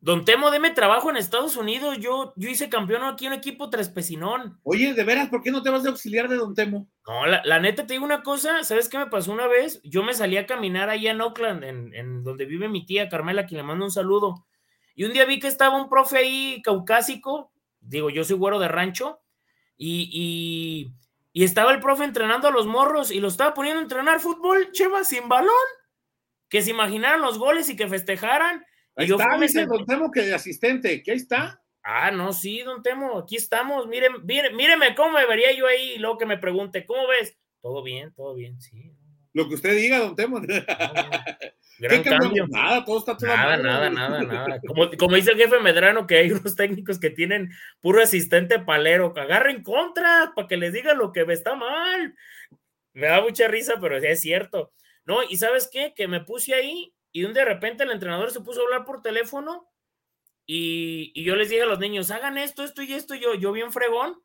Don Temo, deme trabajo en Estados Unidos. Yo, yo hice campeón aquí un equipo Trespecinón. Oye, de veras, ¿por qué no te vas de auxiliar de Don Temo? No, la, la neta te digo una cosa, ¿sabes qué me pasó una vez? Yo me salí a caminar allá en Oakland, en, en donde vive mi tía Carmela, quien le mando un saludo. Y un día vi que estaba un profe ahí caucásico, digo, yo soy güero de rancho, y, y, y estaba el profe entrenando a los morros y lo estaba poniendo a entrenar fútbol, cheva, sin balón. Que se imaginaran los goles y que festejaran. Ahí y yo está, dice Don Temo que de asistente, que ahí está. Ah, no, sí, don Temo, aquí estamos. Miren, miren, míreme cómo me vería yo ahí y luego que me pregunte, ¿cómo ves? Todo bien, todo bien, sí. Lo que usted diga, Don Temo. cambio. Nada, todo está todo Nada, nada, nada, nada. Como, como dice el jefe Medrano, que hay unos técnicos que tienen puro asistente palero, que agarren contra para que les digan lo que está mal. Me da mucha risa, pero sí es cierto. No, y ¿sabes qué? Que me puse ahí y de repente el entrenador se puso a hablar por teléfono y, y yo les dije a los niños, hagan esto, esto y esto, yo, yo bien fregón.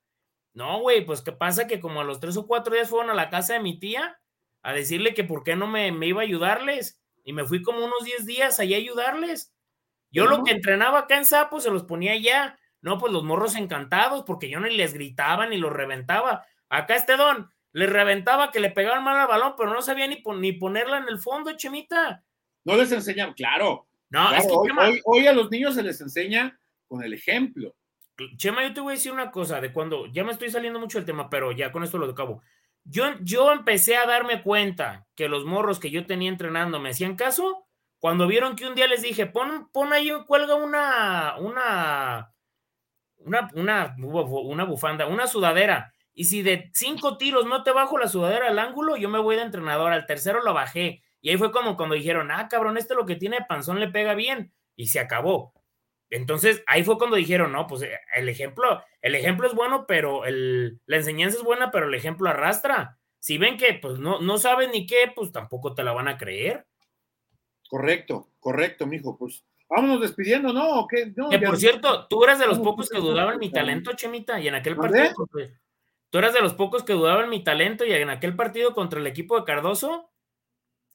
No, güey, pues qué pasa que como a los tres o cuatro días fueron a la casa de mi tía a decirle que por qué no me, me iba a ayudarles. Y me fui como unos 10 días allá a ayudarles. Yo lo que entrenaba acá en Sapo se los ponía allá. No, pues los morros encantados, porque yo ni les gritaba ni los reventaba. Acá este don les reventaba que le pegaban mal al balón, pero no sabía ni, ni ponerla en el fondo, chemita. No les enseñamos, claro. No, claro, es que hoy, Chema, hoy- hoy a los niños se les enseña con el ejemplo. Chema, yo te voy a decir una cosa de cuando ya me estoy saliendo mucho del tema, pero ya con esto lo acabo. Yo, yo empecé a darme cuenta que los morros que yo tenía entrenando me hacían caso cuando vieron que un día les dije, pon, pon ahí, cuelga una, una, una, una, una bufanda, una sudadera. Y si de cinco tiros no te bajo la sudadera al ángulo, yo me voy de entrenador. Al tercero lo bajé. Y ahí fue como cuando dijeron, ah, cabrón, este lo que tiene de panzón le pega bien. Y se acabó. Entonces, ahí fue cuando dijeron, no, pues eh, el ejemplo, el ejemplo es bueno, pero el, la enseñanza es buena, pero el ejemplo arrastra. Si ven que pues no, no saben ni qué, pues tampoco te la van a creer. Correcto, correcto, mijo. Pues vámonos despidiendo, ¿no? ¿O qué? No, Que ya- por cierto, tú eras de los pocos que dudaban mi talento, Chemita, y en aquel partido, contra- tú eras de los pocos que dudaban mi talento, y en aquel partido contra el equipo de Cardoso,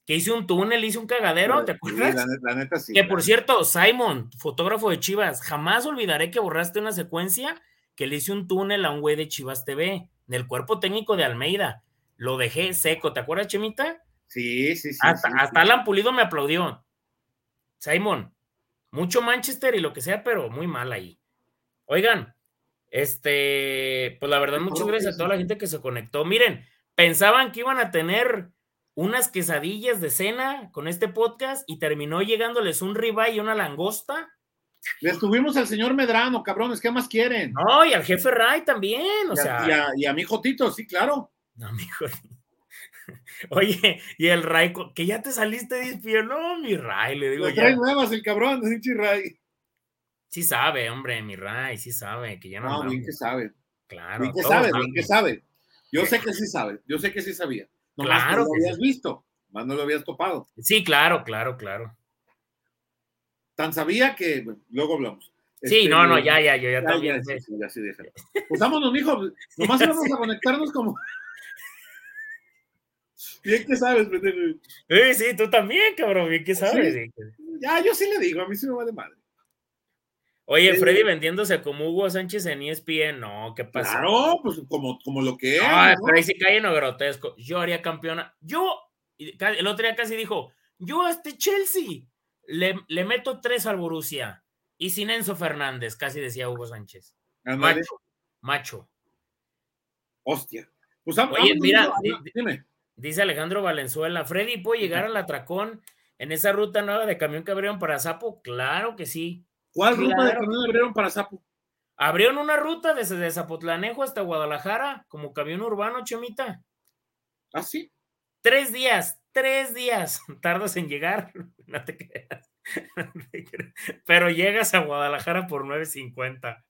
que hice un túnel, hice un cagadero, ¿te acuerdas? la, net- la neta sí. Que por cierto, Simon, fotógrafo de Chivas, jamás olvidaré que borraste una secuencia que le hice un túnel a un güey de Chivas TV, del cuerpo técnico de Almeida. Lo dejé seco, ¿te acuerdas, Chemita? Sí, sí, sí. hasta, sí, hasta. Alan Pulido me aplaudió. Simon, mucho Manchester y lo que sea, pero muy mal ahí. Oigan, este, pues la verdad, muchas gracias a toda la gente que se conectó. Miren, pensaban que iban a tener unas quesadillas de cena con este podcast y terminó llegándoles un ribeye y una langosta. Les tuvimos al señor Medrano, cabrones, ¿qué más quieren? No, y al jefe Ray también, o y, a, sea, y a- y a mi Jotito, sí, claro. no, mijo. Oye, y el Ray, que ya te saliste de no, mi Ray, le digo Le ya. trae nuevas el cabrón, Ray. Sí sabe, hombre, mi Ray, sí sabe que ya no, No, andamos. bien que sabe. Claro. Bien que sabe, saben. bien que sabe. Yo sé que sí sabe, yo sé que sí sabía. Claro no lo habías visto, más no lo habías topado. Sí, claro, claro, claro. Tan sabía que bueno, luego hablamos. Sí, Este, no, no, ya, ya, yo ya, Ya, también. ya, sí, sí, ya, sí, déjalo. Pues vámonos, mijo. Nomás vamos a conectarnos como. Bien que sabes, pendejo. Eh, sí, tú también, cabrón, bien que sabes. Sí. sí. Ya, yo sí le digo, a mí sí me va de madre. Oye, Freddy vendiéndose como Hugo Sánchez en ESPN, no, ¿qué pasa? Claro, pues como, como lo que es. Ay, pero ahí sí cae en lo grotesco. Yo haría campeona. Yo, el otro día casi dijo, yo a este Chelsea le, le meto tres al Borussia. Y sin Enzo Fernández, casi decía Hugo Sánchez. Macho, macho. Hostia. Pues, Oye, mira, dime. dice Alejandro Valenzuela, Freddy, ¿puedo llegar al Atracón en esa ruta nueva de camión que abrieron para Zapo? Claro que sí. ¿Cuál ruta de camión abrieron para Zapo? Abrieron una ruta desde Zapotlanejo hasta Guadalajara, como camión urbano, Chomita. ¿Ah, sí? Tres días, tres días tardas en llegar, no te creas. Pero llegas a Guadalajara por 9.50.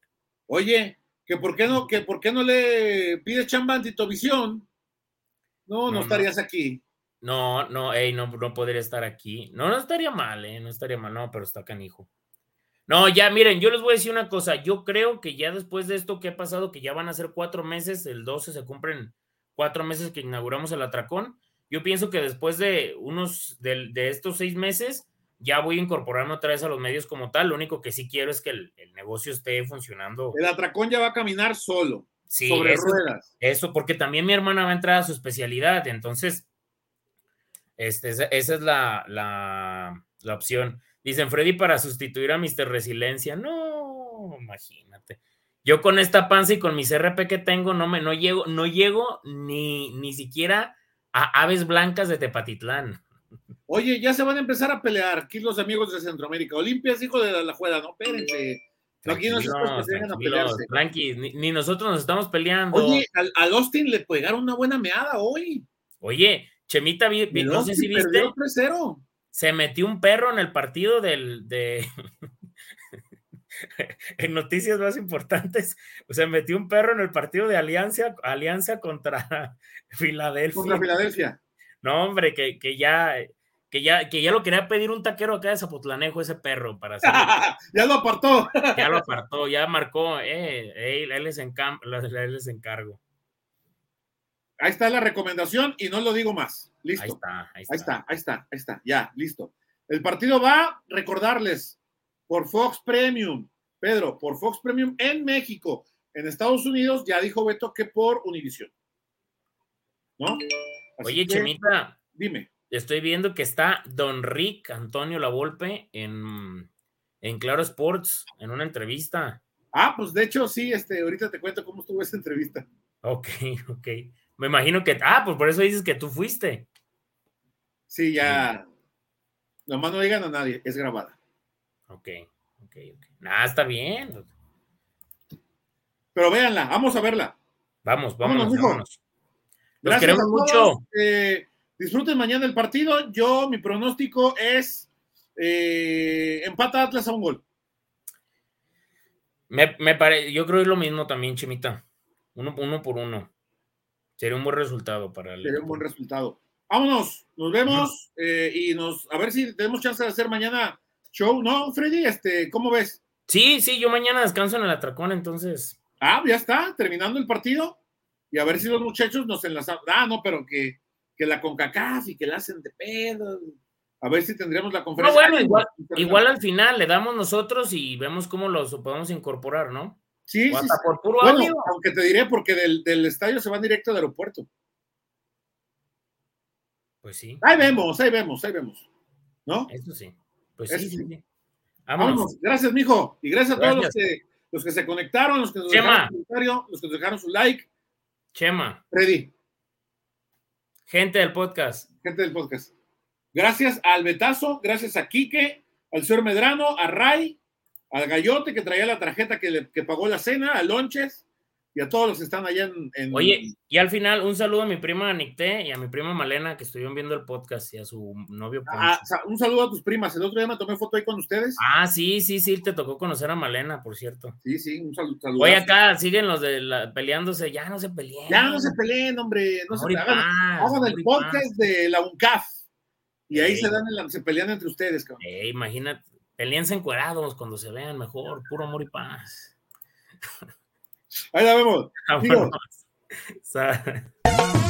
Oye, que por qué no, que por qué no le pides chamba a Titovisión? No, no, no estarías aquí. No, no, ey, no, no podría estar aquí. No, no estaría mal, eh, no estaría mal, no, pero está canijo. No, ya miren, yo les voy a decir una cosa. Yo creo que ya después de esto que ha pasado, que ya van a ser cuatro meses, el 12 se cumplen cuatro meses que inauguramos el Atracón. Yo pienso que después de unos de, estos seis meses, ya voy a incorporarme otra vez a los medios como tal. Lo único que sí quiero es que el, negocio esté funcionando. El Atracón ya va a caminar solo. Sí, sobre ruedas. Eso, porque también mi hermana va a entrar a su especialidad. Entonces, este, esa es la, la, la opción. Dicen Freddy para sustituir a Mr. Resiliencia. No, imagínate. Yo con esta panza y con mis RP que tengo, no me no llego, no llego ni, ni siquiera a aves blancas de Tepatitlán. Oye, ya se van a empezar a pelear aquí los amigos de Centroamérica. Olimpia es hijo de la, juega, no, espérense. aquí no se a pelearse. ni, nosotros nos estamos peleando. Oye, al, Austin le pegaron una buena meada hoy. Oye, Chemita, no sé si viste. 3-0 se metió un perro en el partido del, de, en noticias más importantes, se metió un perro en el partido de Alianza, Alianza contra Filadelfia. Contra Filadelfia. No, hombre, que, que ya, que ya, que ya lo quería pedir un taquero acá de Zapotlanejo, ese perro, para hacer. ya lo apartó. ya lo apartó, ya marcó, eh, él, es en él es encargo. Ahí está la recomendación y no lo digo más. Listo. Ahí está, ahí está. Ahí está, ahí está, Ya, listo. El partido va, recordarles, por Fox Premium. Pedro, por Fox Premium en México. En Estados Unidos ya dijo Beto que por Univision. ¿No? Oye, Chemita. Dime. Estoy viendo que está Don Rick Antonio Lavolpe en, en Claro Sports, en una entrevista. Ah, pues de hecho sí, este, ahorita te cuento cómo estuvo esa entrevista. Ok, ok. Me imagino que, ah, pues por eso dices que tú fuiste. Sí, ya. Nomás no digan a nadie, es grabada. Ok, ok, ok. Nada, está bien. Pero véanla, vamos a verla. Vamos, vámonos, vámonos. Los queremos mucho. Eh, disfruten mañana el partido. Yo, mi pronóstico es eh, empata Atlas a un gol. Me, me pare, yo creo que es lo mismo también, Chimita. Uno, uno por uno. Sería un buen resultado para el. Sería un buen resultado. Vámonos, nos vemos eh, y nos a ver si tenemos chance de hacer mañana show, ¿no, Freddy? Este, ¿cómo ves? Sí, sí, yo mañana descanso en el atracón, entonces. Ah, ya está, terminando el partido. Y a ver si los muchachos nos enlazan. Ah, no, pero que, que la CONCACAF y que la hacen de pedo. A ver si tendríamos la conferencia. No, bueno, igual, igual al final le damos nosotros y vemos cómo los podemos incorporar, ¿no? Sí, sí, por puro bueno, aunque te diré, porque del, estadio se van directo al aeropuerto. Pues sí. Ahí vemos, ahí vemos, ahí vemos. ¿No? Eso sí. Pues sí, sí, Vámonos. Gracias, mijo. Y gracias a todos los que, los que se conectaron, los que nos dejaron su comentario, los que nos dejaron su like. Chema. Freddy. Gente del podcast. Gente del podcast. Gracias al Betazo, gracias a Quique, al señor Medrano, a Ray, al Gallote que traía la tarjeta que, le, que pagó la cena, a Lonches y a todos los que están allá en, Oye, y al final un saludo a mi prima Nicté y a mi prima Malena que estuvieron viendo el podcast y a su novio ah, un saludo a tus primas. El otro día me tomé foto ahí con ustedes. Ah, sí, sí, sí, te tocó conocer a Malena, por cierto. Sí, sí, un saludo. Oye, acá siguen los de la, peleándose, ya no se peleen. Ya no se peleen, hombre, no se hagan, hagan el podcast de la UNCAF. Y ahí se dan se pelean entre ustedes, cabrón. Eh, imagínate, Peleense encuerados cuando se vean mejor, puro amor y paz. Ahí la vemos.